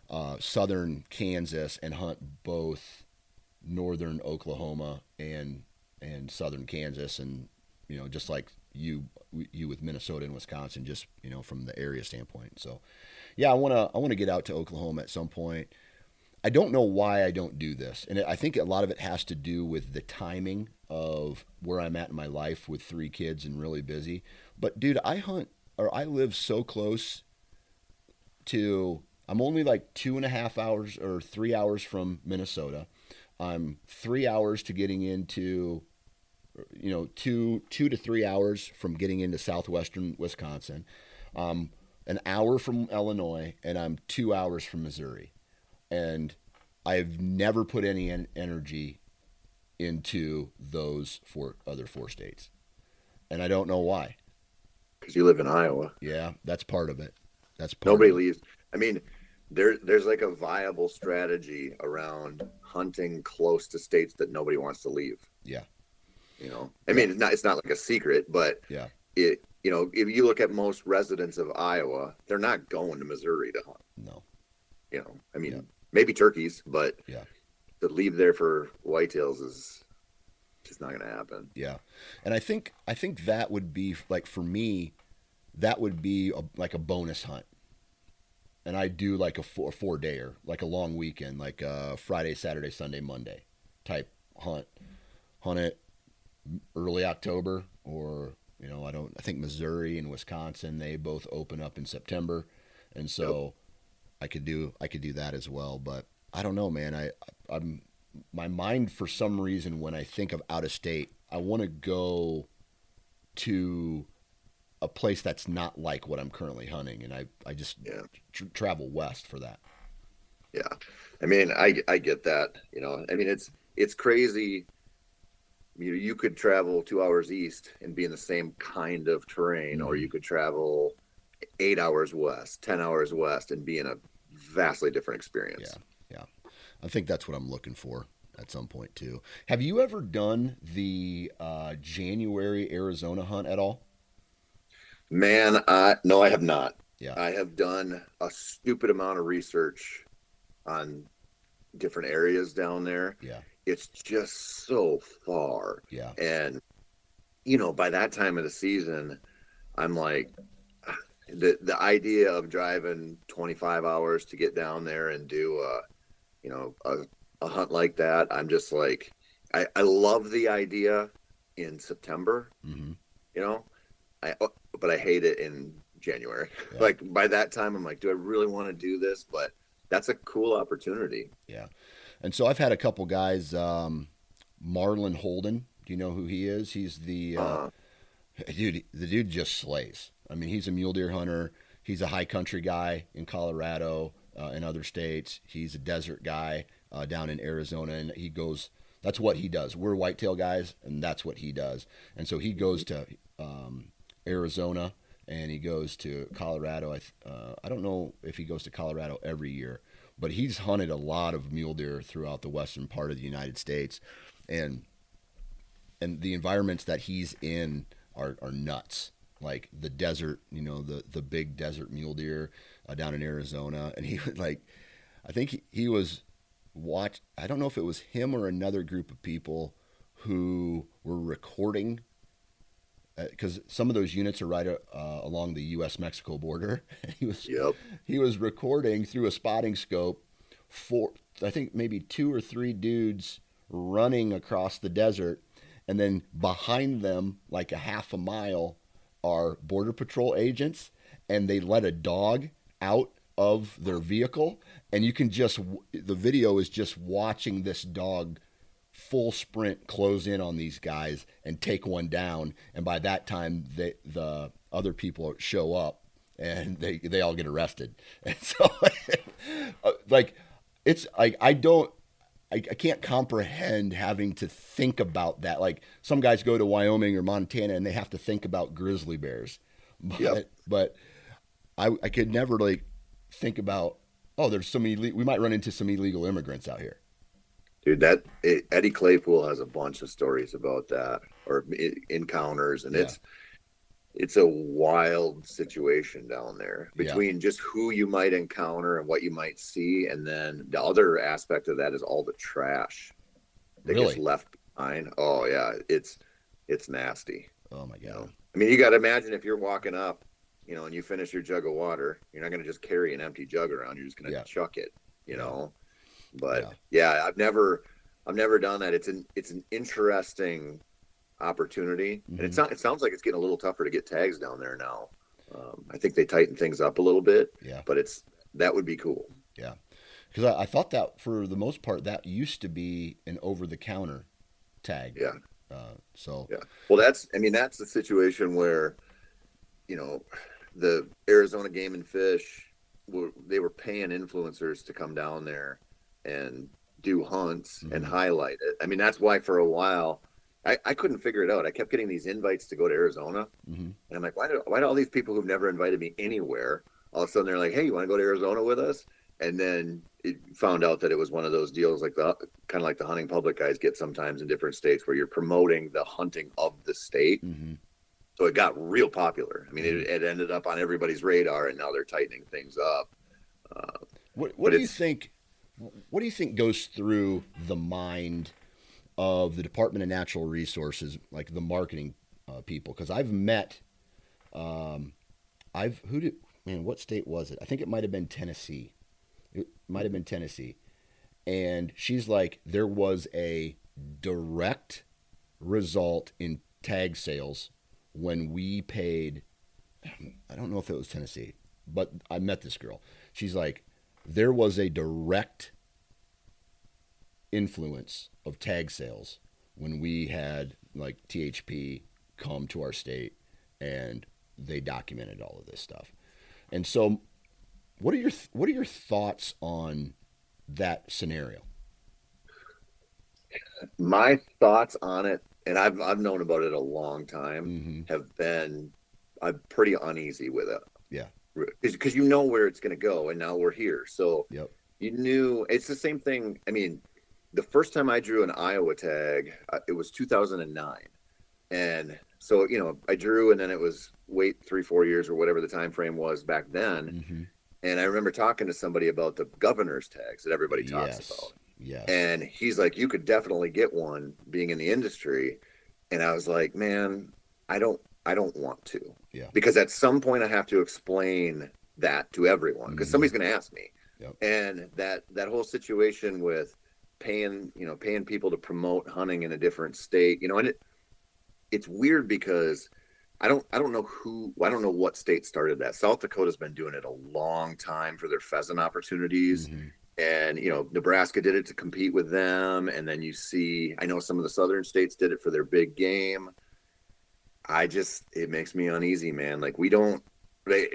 uh, southern Kansas and hunt both northern Oklahoma and and southern Kansas, and you know, just like you you with Minnesota and Wisconsin, just you know, from the area standpoint. So, yeah, I want to I want to get out to Oklahoma at some point. I don't know why I don't do this. And I think a lot of it has to do with the timing of where I'm at in my life with three kids and really busy. But dude, I hunt or I live so close to, I'm only like two and a half hours or three hours from Minnesota. I'm three hours to getting into, you know, two, two to three hours from getting into southwestern Wisconsin. Um, an hour from Illinois, and I'm two hours from Missouri and I've never put any en- energy into those four other four states, and I don't know why. Because you live in Iowa. Yeah, that's part of it. That's part Nobody of it. leaves. I mean, there there's like a viable strategy around hunting close to states that nobody wants to leave. Yeah, You know, I mean, it's not it's not like a secret, but yeah, it you know if you look at most residents of Iowa, they're not going to Missouri to hunt. no, You know, I mean, Yeah. maybe turkeys, but Yeah. to leave there for whitetails is just not going to happen. yeah, and I think I think that would be like for me, that would be a, like a bonus hunt. And I do like a four four dayer, like a long weekend, like a Friday, Saturday, Sunday, Monday type hunt. Hunt it early October or you know I don't I think Missouri and Wisconsin they both open up in September, and so I could do I could do that as well. But I don't know, man. I I'm my mind for some reason when I think of out of state, I want to go to a place that's not like what I'm currently hunting, and I I just Yeah. tr- travel west for that. Yeah, I mean, I I get that. You know, I mean, it's it's crazy. You you could travel two hours east and be in the same kind of terrain, or you could travel eight hours west, ten hours west, and be in a vastly different experience. Yeah, yeah. I think that's what I'm looking for at some point too. Have you ever done the uh, January Arizona hunt at all? Man, I no, I have not. Yeah. I have done a stupid amount of research on different areas down there. Yeah. It's just so far. Yeah. And you know, by that time of the season, I'm like the the idea of driving 25 hours to get down there and do a you know a, a hunt like that, I'm just like I, I love the idea in September, hmm you know. I but I hate it in January. Yeah. Like by that time I'm like, do I really want to do this? But that's a cool opportunity. Yeah. And so I've had a couple guys, um, Marlon Holden. Do you know who he is? He's the uh, Uh, dude. The dude just slays. I mean, he's a mule deer hunter. He's a high country guy in Colorado uh, and other states. He's a desert guy uh, down in Arizona, and he goes. That's what he does. We're whitetail guys, and that's what he does. And so he goes to um, Arizona and he goes to Colorado. I uh, I don't know if he goes to Colorado every year, but he's hunted a lot of mule deer throughout the western part of the United States, and and the environments that he's in are are nuts. Like the desert, you know, the the big desert mule deer uh, down in Arizona, and he would like, I think he, he was watch. I don't know if it was him or another group of people who were recording because some of those units are right uh, along the U.S. Mexico border. he was yep. he was recording through a spotting scope for I think maybe two or three dudes running across the desert, and then behind them, like a half a mile, are border patrol agents, and they let a dog out of their vehicle, and you can just the video is just watching this dog full sprint close in on these guys and take one down, and by that time they, the other people show up and they they all get arrested, and so uh, like it's like I don't I, I, can't comprehend having to think about that. Like some guys go to Wyoming or Montana and they have to think about grizzly bears. But, yep. but I, I could never like think about, oh, there's some, ille- we might run into some illegal immigrants out here. Dude, that it, Eddie Claypool has a bunch of stories about that or encounters, and yeah. it's it's a wild situation down there between yeah. just who you might encounter and what you might see and then the other aspect of that is all the trash that really? gets left behind oh yeah it's it's nasty oh my god you know? i mean you got to imagine if you're walking up you know and you finish your jug of water you're not going to just carry an empty jug around you're just going to yeah. chuck it you know but yeah. yeah i've never i've never done that it's an it's an interesting opportunity. Mm-hmm. And it's mm-hmm. it sounds like it's getting a little tougher to get tags down there now. Um, I think they tighten things up a little bit. Yeah. But it's that would be cool. Yeah. Because I, I, thought that for the most part that used to be an over the counter tag. Yeah. Uh, so. Yeah. Well, that's I mean that's the situation where, you know, the Arizona Game and Fish were they were paying influencers to come down there and do hunts mm-hmm. and highlight it. I mean that's why for a while I, I couldn't figure it out. I kept getting these invites to go to Arizona, mm-hmm. and I'm like, why do why do all these people who've never invited me anywhere all of a sudden they're like, hey, you want to go to Arizona with us? And then it found out that it was one of those deals like the kind of like the hunting public guys get sometimes in different states where you're promoting the hunting of the state. Mm-hmm. So it got real popular. I mean, it, mm-hmm. it, ended up on everybody's radar, and now they're tightening things up. Uh, what, what do you think? What do you think goes through the mind of the Department of Natural Resources, like the marketing uh, people, because I've met, um, I've who did man, what state was it? I think it might have been Tennessee. It might have been Tennessee, and she's like, there was a direct result in tag sales when we paid. I don't know if it was Tennessee, but I met this girl. She's like, there was a direct influence of tag sales when we had like THP come to our state and they documented all of this stuff. And so what are your what are your thoughts on that scenario? My thoughts on it and I've I've known about it a long time mm-hmm. have been I'm pretty uneasy with it. Yeah. Because you know where it's going to go and now we're here. So yep. you knew it's the same thing. I mean, the first time I drew an Iowa tag, uh, it was 2009, and so you know I drew, and then it was wait three four years or whatever the time frame was back then. Mm-hmm. And I remember talking to somebody about the governor's tags that everybody talks yes. about. Yeah. And he's like, you could definitely get one being in the industry. And I was like, man, I don't, I don't want to. Yeah. Because at some point I have to explain that to everyone because mm-hmm. somebody's going to ask me. Yep. And that that whole situation with paying you know paying people to promote hunting in a different state you know and it it's weird because i don't i don't know who i don't know what state started that south dakota's been doing it a long time for their pheasant opportunities mm-hmm. and you know nebraska did it to compete with them and then you see i know some of the southern states did it for their big game i just it makes me uneasy man. Like we don't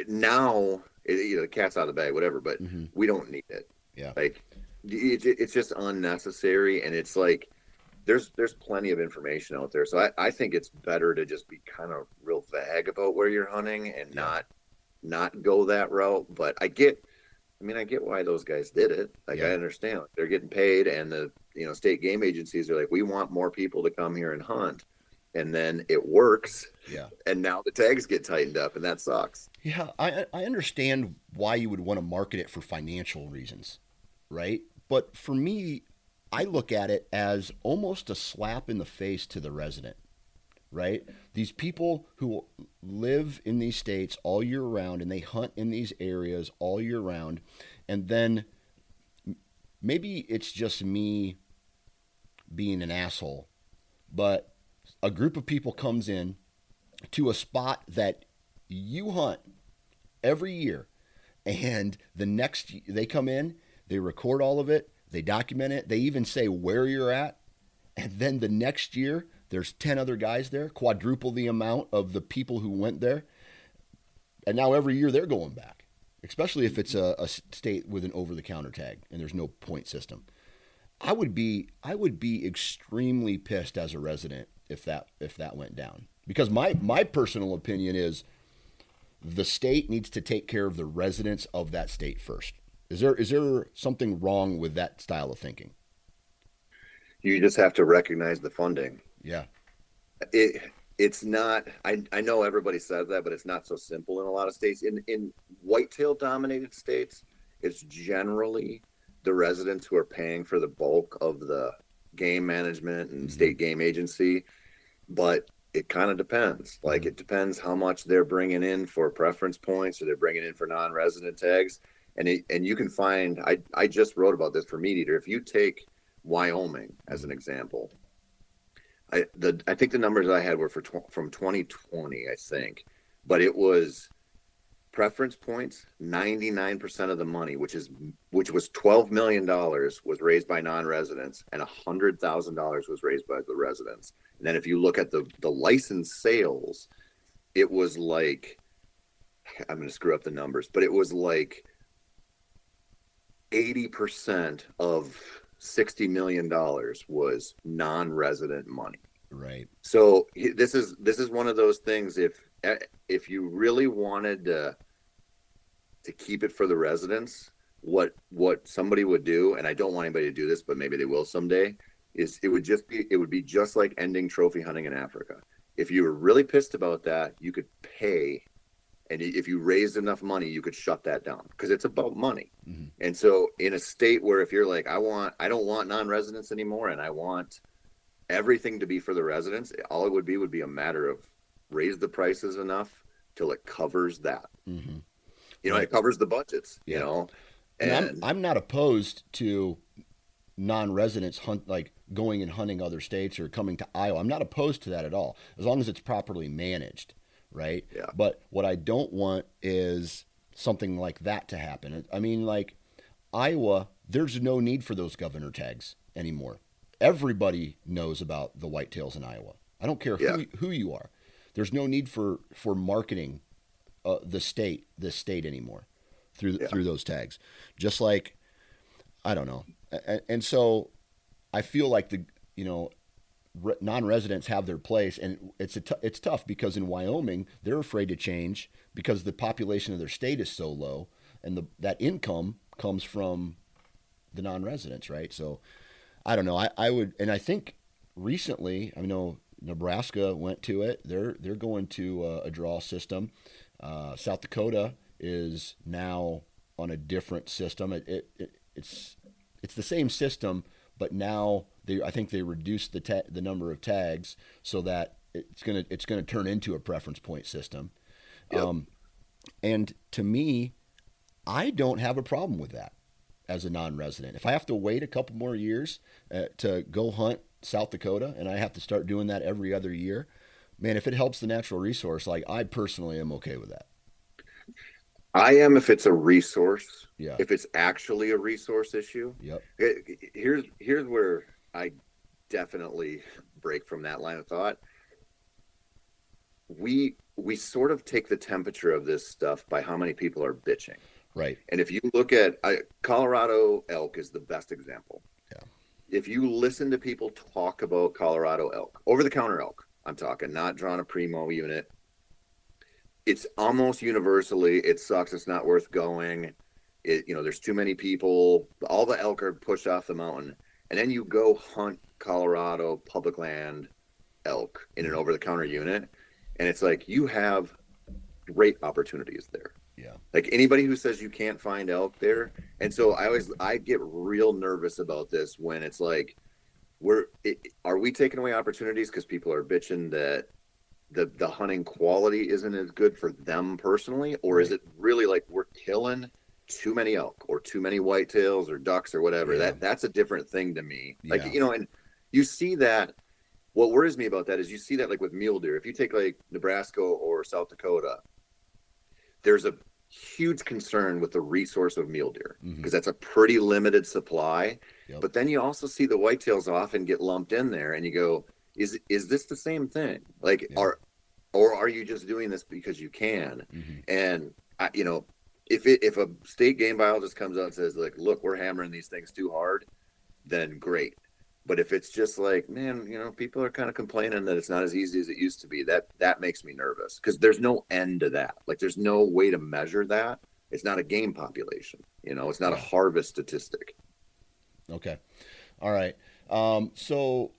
now it, you know the cat's out of the bag whatever but mm-hmm. we don't need it. Yeah. Like it, it's just unnecessary and it's like there's there's plenty of information out there. So I, I think it's better to just be kind of real vague about where you're hunting and yeah. not not go that route. But i get i mean i get why those guys did it. Like yeah. i understand. They're getting paid and the you know state game agencies are like we want more people to come here and hunt and then it works yeah and now the tags get tightened up and that sucks yeah i i understand why you would want to market it for financial reasons right? But for me, I look at it as almost a slap in the face to the resident, right? These people who live in these states all year round and they hunt in these areas all year round, and then maybe it's just me being an asshole, but a group of people comes in to a spot that you hunt every year And the next, they come in, they record all of it, they document it, they even say where you're at. And then the next year, there's 10 other guys there, quadruple the amount of the people who went there. And now every year they're going back, especially if it's a, a state with an over the counter tag and there's no point system. I would be I would be extremely pissed as a resident if that if that went down. Because my my personal opinion is the state needs to take care of the residents of that state first. Is there is there something wrong with that style of thinking? You just have to recognize the funding. Yeah. It it's not I, I know everybody says that, but it's not so simple in a lot of states. In in whitetail dominated states, it's generally the residents who are paying for the bulk of the game management and mm-hmm. state game agency. But it kind of depends. Like it depends how much they're bringing in for preference points or they're bringing in for non-resident tags. And it, and you can find I I just wrote about this for MeatEater. If you take Wyoming as an example, I the I think the numbers I had were for tw- from 2020, I think, but it was preference points 99% of the money which is which was 12 million dollars was raised by non-residents and $100,000 was raised by the residents and then if you look at the the license sales it was like I'm going to screw up the numbers but it was like 80% of 60 million dollars was non-resident money. Right. So this is this is one of those things if if you really wanted to to keep it for the residents, what what somebody would do, and I don't want anybody to do this, but maybe they will someday, is it would just be it would be just like ending trophy hunting in Africa. If you were really pissed about that, you could pay and if you raised enough money you could shut that down because it's about money mm-hmm. and so in a state where if you're like i want i don't want non-residents anymore and i want everything to be for the residents all it would be would be a matter of raise the prices enough till it covers that. Mm-hmm. You know, right. it covers the budgets. Yeah. You know, and, and I'm I'm not opposed to non-residents hunt like going and hunting other states or coming to Iowa. I'm not opposed to that at all, as long as it's properly managed, right? Yeah. But what I don't want is something like that to happen. I mean, like Iowa, there's no need for those governor tags anymore. Everybody knows about the whitetails in Iowa. I don't care yeah. who who you are. There's no need for for marketing uh, the state the state anymore through yeah. through those tags. Just like I don't know, and, and so I feel like the you know re- non-residents have their place, and it's a it's tough because in Wyoming they're afraid to change because the population of their state is so low, and the that income comes from the non-residents, right? So I don't know. I, I would, and I think recently, I know Nebraska went to it. They're they're going to uh, a draw system. Uh, South Dakota is now on a different system. It, it, it, it's it's the same system, but now they I think they reduced the ta- the number of tags so that it's gonna it's gonna turn into a preference point system. Yep. Um, and to me, I don't have a problem with that as a non-resident. If I have to wait a couple more years uh, to go hunt South Dakota, and I have to start doing that every other year, man, if it helps the natural resource, like I personally am okay with that. I am if it's a resource. Yeah. If it's actually a resource issue. Yep. here's here's where I definitely break from that line of thought. We we sort of take the temperature of this stuff by how many people are bitching. Right. And if you look at I, Colorado elk is the best example if you listen to people talk about Colorado elk, over the counter elk, I'm talking, not drawn a primo unit, it's almost universally it sucks. It's not worth going. It you know there's too many people. All the elk are pushed off the mountain, and then you go hunt Colorado public land elk in an over the counter unit, and it's like you have great opportunities there. Yeah. Like anybody who says you can't find elk there. And so I always I get real nervous about this the the hunting quality isn't as good for them personally or right. is it really like we're killing too many elk or too many whitetails or ducks or whatever yeah. that that's a different thing to me like yeah. you know and you see that what worries me about that is you see that like with mule deer if you take like nebraska or south dakota there's a huge concern with the resource of mule deer mm-hmm. because that's a pretty limited supply. Yep. But then you also see the whitetails often get lumped in there, and you go, "Is is this the same thing? Like, Yeah. are or are you just doing this because you can?" Mhm. And I, you know, if it if a state game biologist comes out and says, "Like, look, we're hammering these things too hard," then great. But if it's just like, man, you know, people are kind of complaining that it's not as easy as it used to be, that that makes me nervous because there's no end to that. Like, there's no way to measure that. It's not a game population. You know, it's not a harvest statistic. Okay. All right. Um, so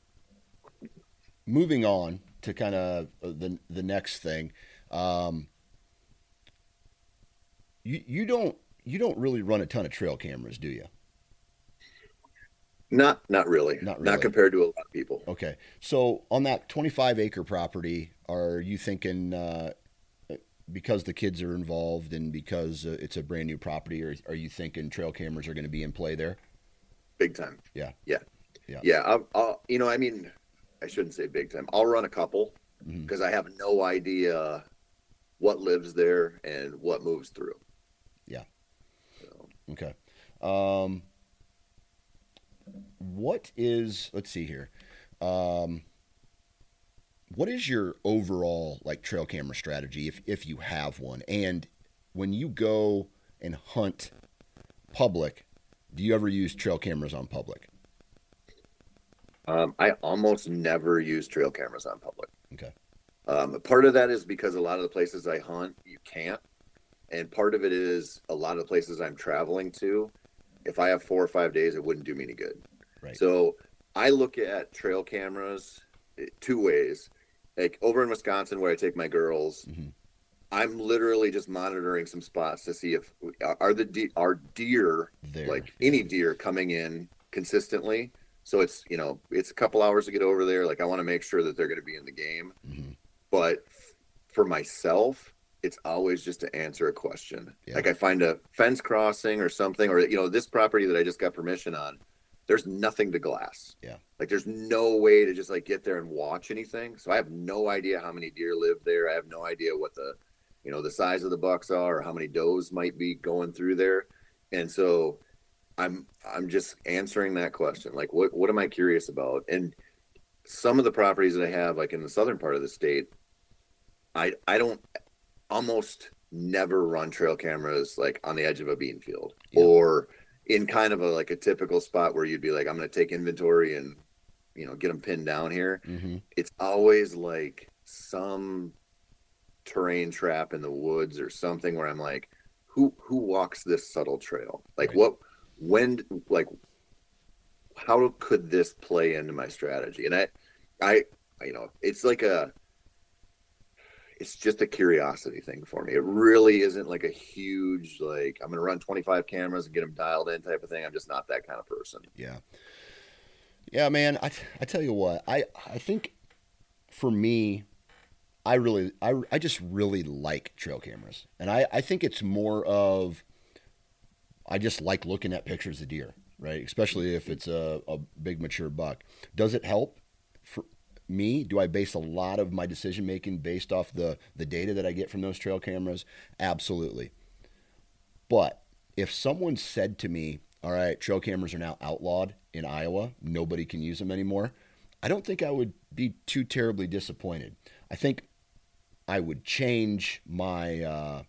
moving on to kind of the the next thing, um, you you don't you don't really run a ton of trail cameras, do you? Not not really. Not really. compared to a lot of people. Okay. So on that 25 acre property, are you thinking uh, because the kids are involved and because uh, it's a brand new property, or are you thinking trail cameras are going to be in play there? Big time. Yeah. Yeah. Yeah. Yeah. I'll, I'll you know, I mean, I shouldn't say big time. I'll run a couple because I have no idea what lives there and what moves through. Yeah. So, Okay. Um, what is? Let's see here. Um, what is your overall like trail camera strategy, if if you have one? And when you go and hunt public, do you ever use trail cameras on public? Um, I almost never use trail cameras on public. Okay. Um, part of that is because a lot of the places I hunt, you can't. And part of it is a lot of the places I'm traveling to, if I have four or five days, it wouldn't do me any good. Right. So I look at trail cameras eh, two ways. Like over in Wisconsin, where I take my girls, Mhm. I'm literally just monitoring some spots to see if are the de- are deer There. like any deer coming in consistently. So it's you know it's a couple hours to get over there. Like I want to make sure that they're going to be in the game. Mhm. But f- for myself, it's always just to answer a question. Yeah. Like I find a fence crossing or something, or you know this property that I just got permission on. There's nothing to glass. Yeah. Like there's no way to just like get there and watch anything. So I have no idea how many deer live there. I have no idea what the you know the size of the bucks are or how many does might be going through there. And so I'm I'm just answering that question. Like what what am I curious about? And some of the properties that I have, like in the southern part of the state, I I don't almost never run trail cameras like on the edge of a bean field Yeah. or in kind of a like a typical spot where you'd be like, I'm gonna take inventory and you know get them pinned down here. hmm It's always like some terrain trap in the woods or something where I'm like, who who walks this subtle trail? Like Right. what when like how could this play into my strategy? And I I you know, it's like a it's just a curiosity thing for me. It really isn't like a huge like I'm gonna run 25 cameras and get them dialed in type of thing. I'm just not that kind of person. Yeah. Yeah, man. I, I tell you what, I, I think for me, I really, I, I just really like trail cameras. And I, I think it's more of, I just like looking at pictures of deer, right? Especially if it's a, a big mature buck. Does it help for me? Do I base a lot of my decision making based off the, the data that I get from those trail cameras? Absolutely. But if someone said to me, all right, trail cameras are now outlawed in Iowa, nobody can use them anymore, I don't think I would be too terribly disappointed. I think I would change my uh,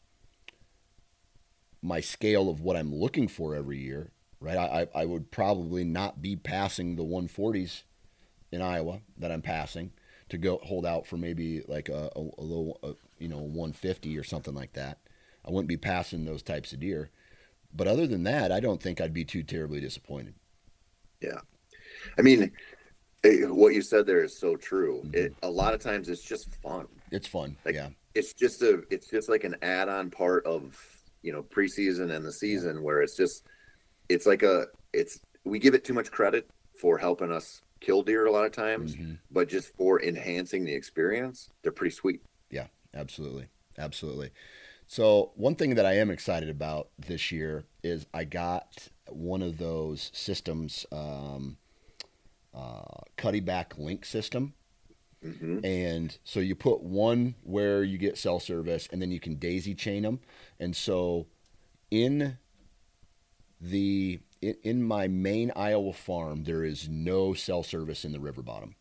my scale of what I'm looking for every year. Right, I, I would probably not be passing the 140s in Iowa that I'm passing to go hold out for maybe like a, a, a little, uh you know, 150 or something like that. I wouldn't be passing those types of deer. But other than that, I don't think I'd be too terribly disappointed. Yeah. I mean, eh, what you said there is so true. Mhm. It a lot of times it's just fun. It's fun. Like- yeah. It's just a it's just like an add-on part of you know preseason and the season where it's just it's like a it's we give it too much credit for helping us kill deer a lot of times, Mhm. but just for enhancing the experience, they're pretty sweet. Yeah, absolutely. Absolutely. So, one thing that I am excited about this year is I got one of those systems, um, uh, Cuddeback Link system. Hmm And so you put one where you get cell service, and then you can daisy chain them. And so in the in, in my main Iowa farm, there is no cell service in the river bottom.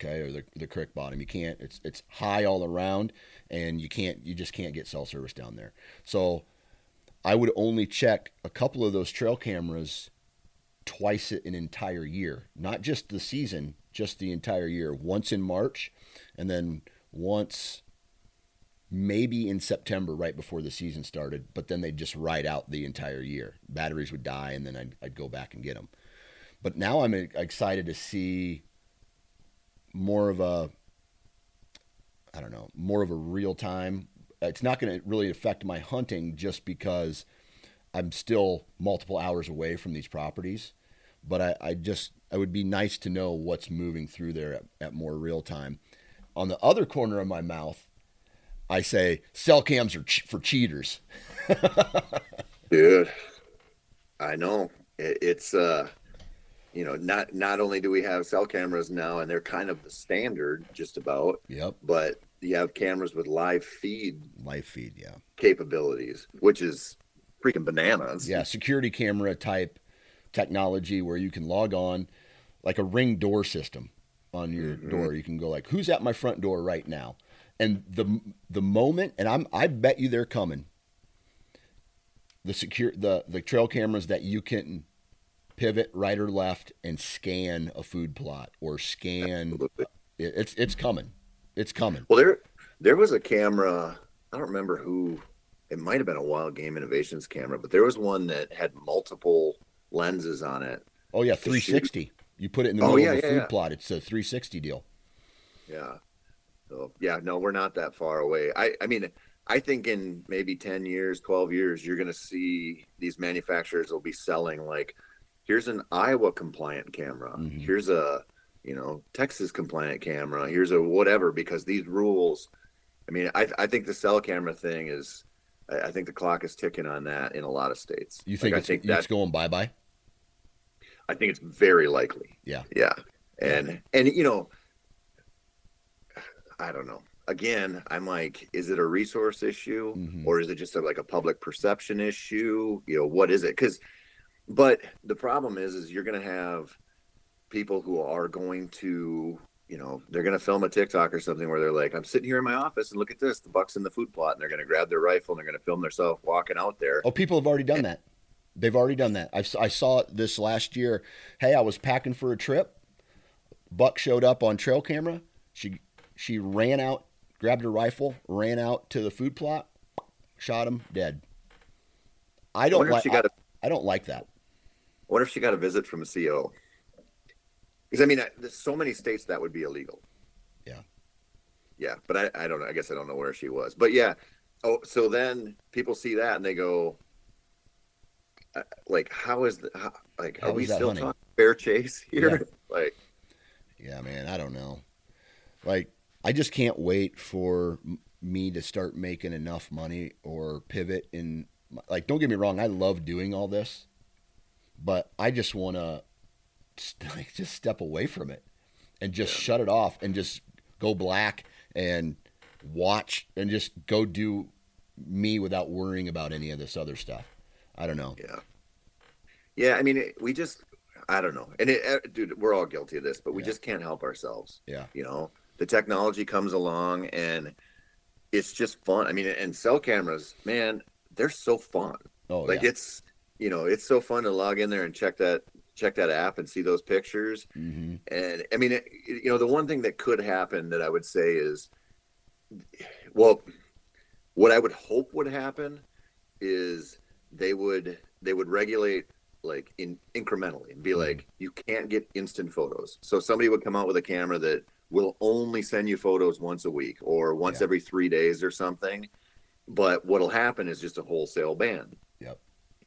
Okay, or the, the creek bottom. You can't. It's it's high all around, and you can't. You just can't get cell service down there. So I would only check a couple of those trail cameras twice an entire year, not just the season, just the entire year. Once in March, and then once maybe in September, right before the season started. But then they'd just ride out the entire year. Batteries would die, and then I'd, I'd go back and get them. But now I'm excited to see more of a, I don't know, more of a real time. It's not going to really affect my hunting just because I'm still multiple hours away from these properties. But I, I just, I would be nice to know what's moving through there at, at more real time. On the other corner of my mouth, I say cell cams are ch- for cheaters. Dude, I know it, it's uh, you know, not not only do we have cell cameras now, and they're kind of the standard, just about, Yep, but you have cameras with live feed live feed. Yeah, capabilities, which is freaking bananas. yeah, security camera type technology where you can log on, like a ring door system on your Mhm. door. You can go like, "Who's at my front door right now?" And the the moment, and I'm I bet you they're coming. The secure the the trail cameras that you can pivot right or left and scan a food plot or scan it- it's it's coming. It's coming. Well, there there was a camera. I don't remember who. It might have been a Wild Game Innovations camera, but there was one that had multiple lenses on it. Oh yeah, 360. You put it in the Oh, middle yeah, of a food yeah. plot. It's a 360 deal. Yeah. So yeah, no, we're not that far away. I I mean, I think in maybe ten years, twelve years, you're gonna see these manufacturers will be selling like, here's an Iowa compliant camera. Mhm. Here's a you know Texas compliant camera. Here's a whatever because these rules. I mean, I I think the cell camera thing is. I I think the clock is ticking on that in a lot of states. You think Like, it's I think it's going bye bye? I think it's very likely. Yeah. Yeah. And and you know, I don't know. Again, I'm like, is it a resource issue Mhm. or is it just a, like a public perception issue? You know, what is it? Because, but the problem is, is you're going to have people who are going to, you know, they're going to film a TikTok or something where they're like, I'm sitting here in my office and look at this, the buck's in the food plot, and they're going to grab their rifle and they're going to film themselves walking out there. Oh, people have already done that. They've already done that. I saw it this last year. Hey, I was packing for a trip. Buck showed up on trail camera. She she ran out, grabbed her rifle, ran out to the food plot, shot him dead. I don't like. I, a I don't like that. I wonder if she got a visit from a CO. Because I mean, I- there's so many states that would be illegal. Yeah. Yeah, but I, I don't know. I guess I don't know where she was. But yeah. Oh, so then people see that and they go, like, how is the how, like? How are we still hunting? talking fair chase here? Like, Yeah, man, I don't know. Like, I just can't wait for me to start making enough money or pivot in. Like, don't get me wrong, I love doing all this, but I just want to like just step away from it and just Yeah. shut it off and just go black and watch and just go do me without worrying about any of this other stuff. I don't know. yeah, yeah. I mean, it, we just, I don't know. And it, uh, dude, we're all guilty of this, but we Yeah. just can't help ourselves. Yeah. you know the technology comes along and it's just fun i mean and cell cameras man they're so fun Oh, like yeah. it's you know it's so fun to log in there and check that check that app and see those pictures hmm and i mean it, you know the one thing that could happen that i would say is well what i would hope would happen is they would they would regulate like in incrementally and be Mhm. like you can't get instant photos so somebody would come out with a camera that will only send you photos once a week or once Yeah. every three days or something but what'll happen is just a wholesale ban Yep.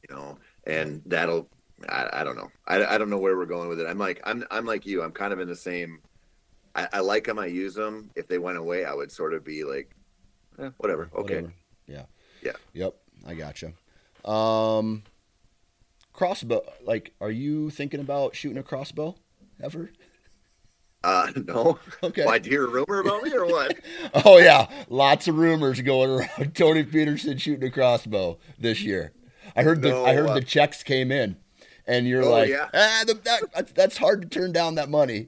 you know and that'll I, I don't know I, I don't know where we're going with it i'm like i'm i'm like you i'm kind of in the same i, I like them i use them if they went away i would sort of be like eh, whatever okay Whatever. Yeah. Yeah. Yep. I gotcha. Um, crossbow. Like, are you thinking about shooting a crossbow ever? Uh, no. Okay. Why, do you hear a rumor about me or what? Oh yeah, lots of rumors going around. Tony Peterson shooting a crossbow this year. I heard the No, I heard uh, the checks came in, and you're Oh, like, yeah. ah, the, that, that's hard to turn down that money.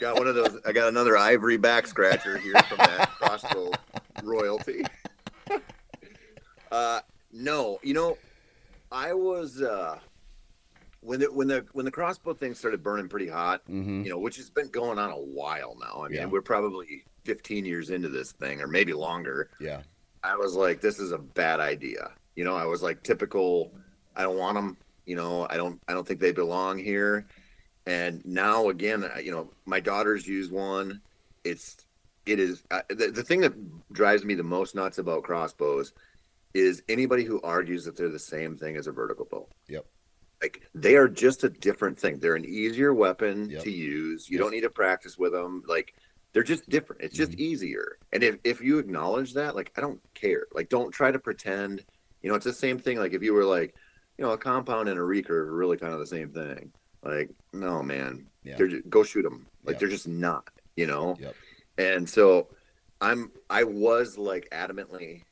got one of those. I got another ivory back scratcher here from that crossbow royalty. uh, no, you know, I was uh, when the when the when the crossbow thing started burning pretty hot. Mm-hmm. You know, which has been going on a while now. I mean, Yeah. we're probably 15 years into this thing, or maybe longer. Yeah, I was like, this is a bad idea. You know, I was like typical. I don't want them. You know, I don't. I don't think they belong here. And now again, you know, my daughters use one. It's it is uh, the, the thing that drives me the most nuts about crossbows is anybody who argues that they're the same thing as a vertical bow. Yep. Like they are just a different thing. They're an easier weapon Yep. to use. You Yep. don't need to practice with them. Like they're just different. It's just mm-hmm. easier. And if, if you acknowledge that, like I don't care. Like don't try to pretend. You know, it's the same thing. Like if you were like, you know, a compound and a recurve are really kind of the same thing. Like, no, man, Yeah. they're just, go shoot them. Like Yep. they're just not. You know. Yep. And so, I'm I was like adamantly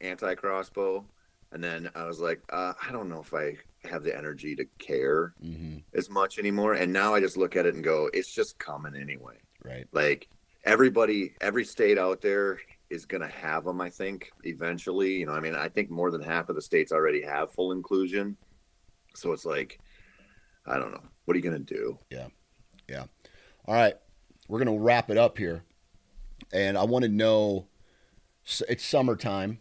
anti crossbow, and then I was like, uh, I don't know if I have the energy to care mm-hmm. as much anymore. And now I just look at it and go, it's just coming anyway. right. Like everybody, every state out there is going to have them, I think, eventually. You know, I mean, I think more than half of the states already have full inclusion. So it's like, I don't know. What are you going to do? Yeah. Yeah. All right, we're gonna wrap it up here, and I want to know. It's summertime,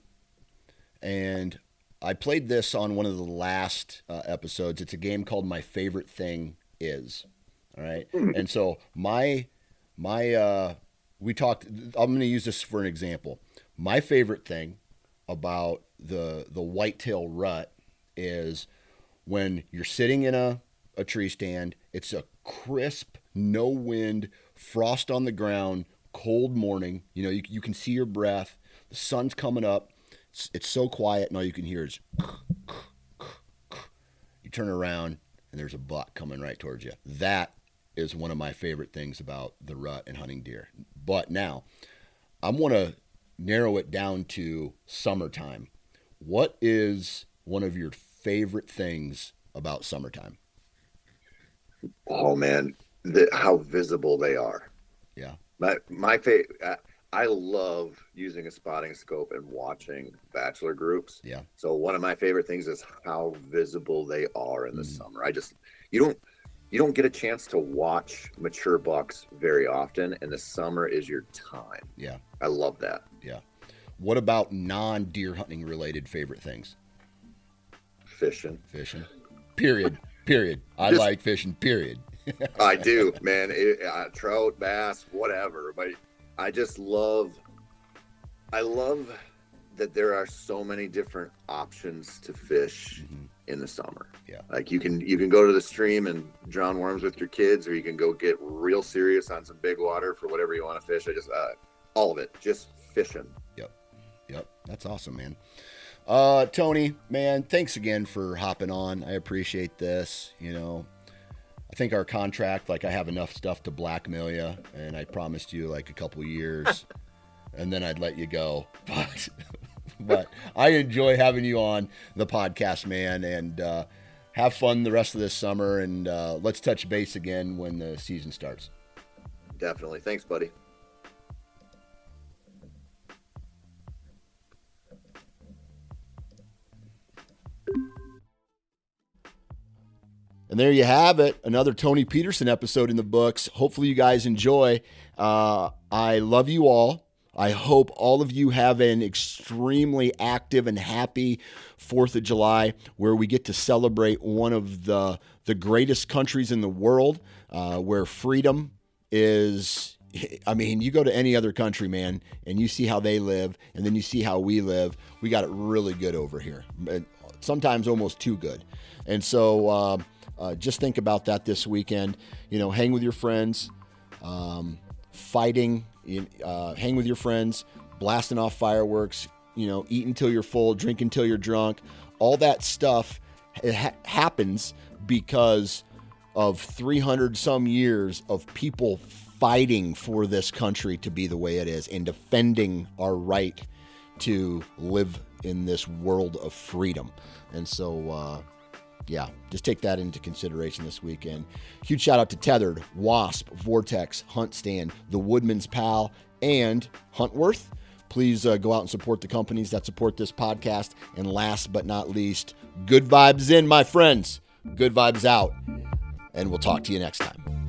and I played this on one of the last uh, episodes. It's a game called My Favorite Thing Is. All right, and so my my uh, we talked. I'm going to use this for an example. My favorite thing about the the whitetail rut is when you're sitting in a, a tree stand. It's a crisp, no wind, frost on the ground, cold morning. You know, you, you can see your breath. The sun's coming up. It's, it's so quiet, and all you can hear is. You turn around, and there's a buck coming right towards you. That is one of my favorite things about the rut and hunting deer. But now, I want to narrow it down to summertime. What is one of your favorite things about summertime? Oh man, the, how visible they are. Yeah. My my favorite. Uh, I, love using a spotting scope and watching bachelor groups. Yeah. So one of my favorite things is how visible they are in the Mhm. summer. I just you don't you don't get a chance to watch mature bucks very often, and the summer is your time. Yeah. I love that. Yeah. What about non deer hunting related favorite things? Fishing. Fishing. Period. Period. I Just- like fishing. Period. I do, man. It, uh, trout, bass, whatever. But I just love, I love that there are so many different options to fish Mhm. in the summer. Yeah. Like you can you can go to the stream and drown worms with your kids, or you can go get real serious on some big water for whatever you want to fish. I just uh, all of it, just fishing. Yep. Yep, that's awesome, man. Uh, Tony, man, thanks again for hopping on. I appreciate this. You know, I think our contract, like, I have enough stuff to blackmail you, and I promised you like a couple years, and then I'd let you go. But, but I enjoy having you on the podcast, man, and uh, have fun the rest of this summer. And uh, let's touch base again when the season starts. Definitely. Thanks, buddy. And there you have it. Another Tony Peterson episode in the books. Hopefully, you guys enjoy. Uh, I love you all. I hope all of you have an extremely active and happy 4th of July where we get to celebrate one of the, the greatest countries in the world uh, where freedom is. I mean, you go to any other country, man, and you see how they live, and then you see how we live. We got it really good over here. Sometimes almost too good. And so, uh, uh, just think about that this weekend. You know, hang with your friends, um, fighting, uh, hang with your friends, blasting off fireworks. You know, eat until you're full, drink until you're drunk. All that stuff ha- happens because of 300 some years of people fighting for this country to be the way it is and defending our right to live in this world of freedom. And so, uh, yeah, just take that into consideration this weekend. Huge shout out to Tethrd, Wasp, Vortex, Hunt Stand, The Woodman's Pal, and Huntworth. Please uh, go out and support the companies that support this podcast. And last but not least, good vibes in, my friends. Good vibes out. And we'll talk to you next time.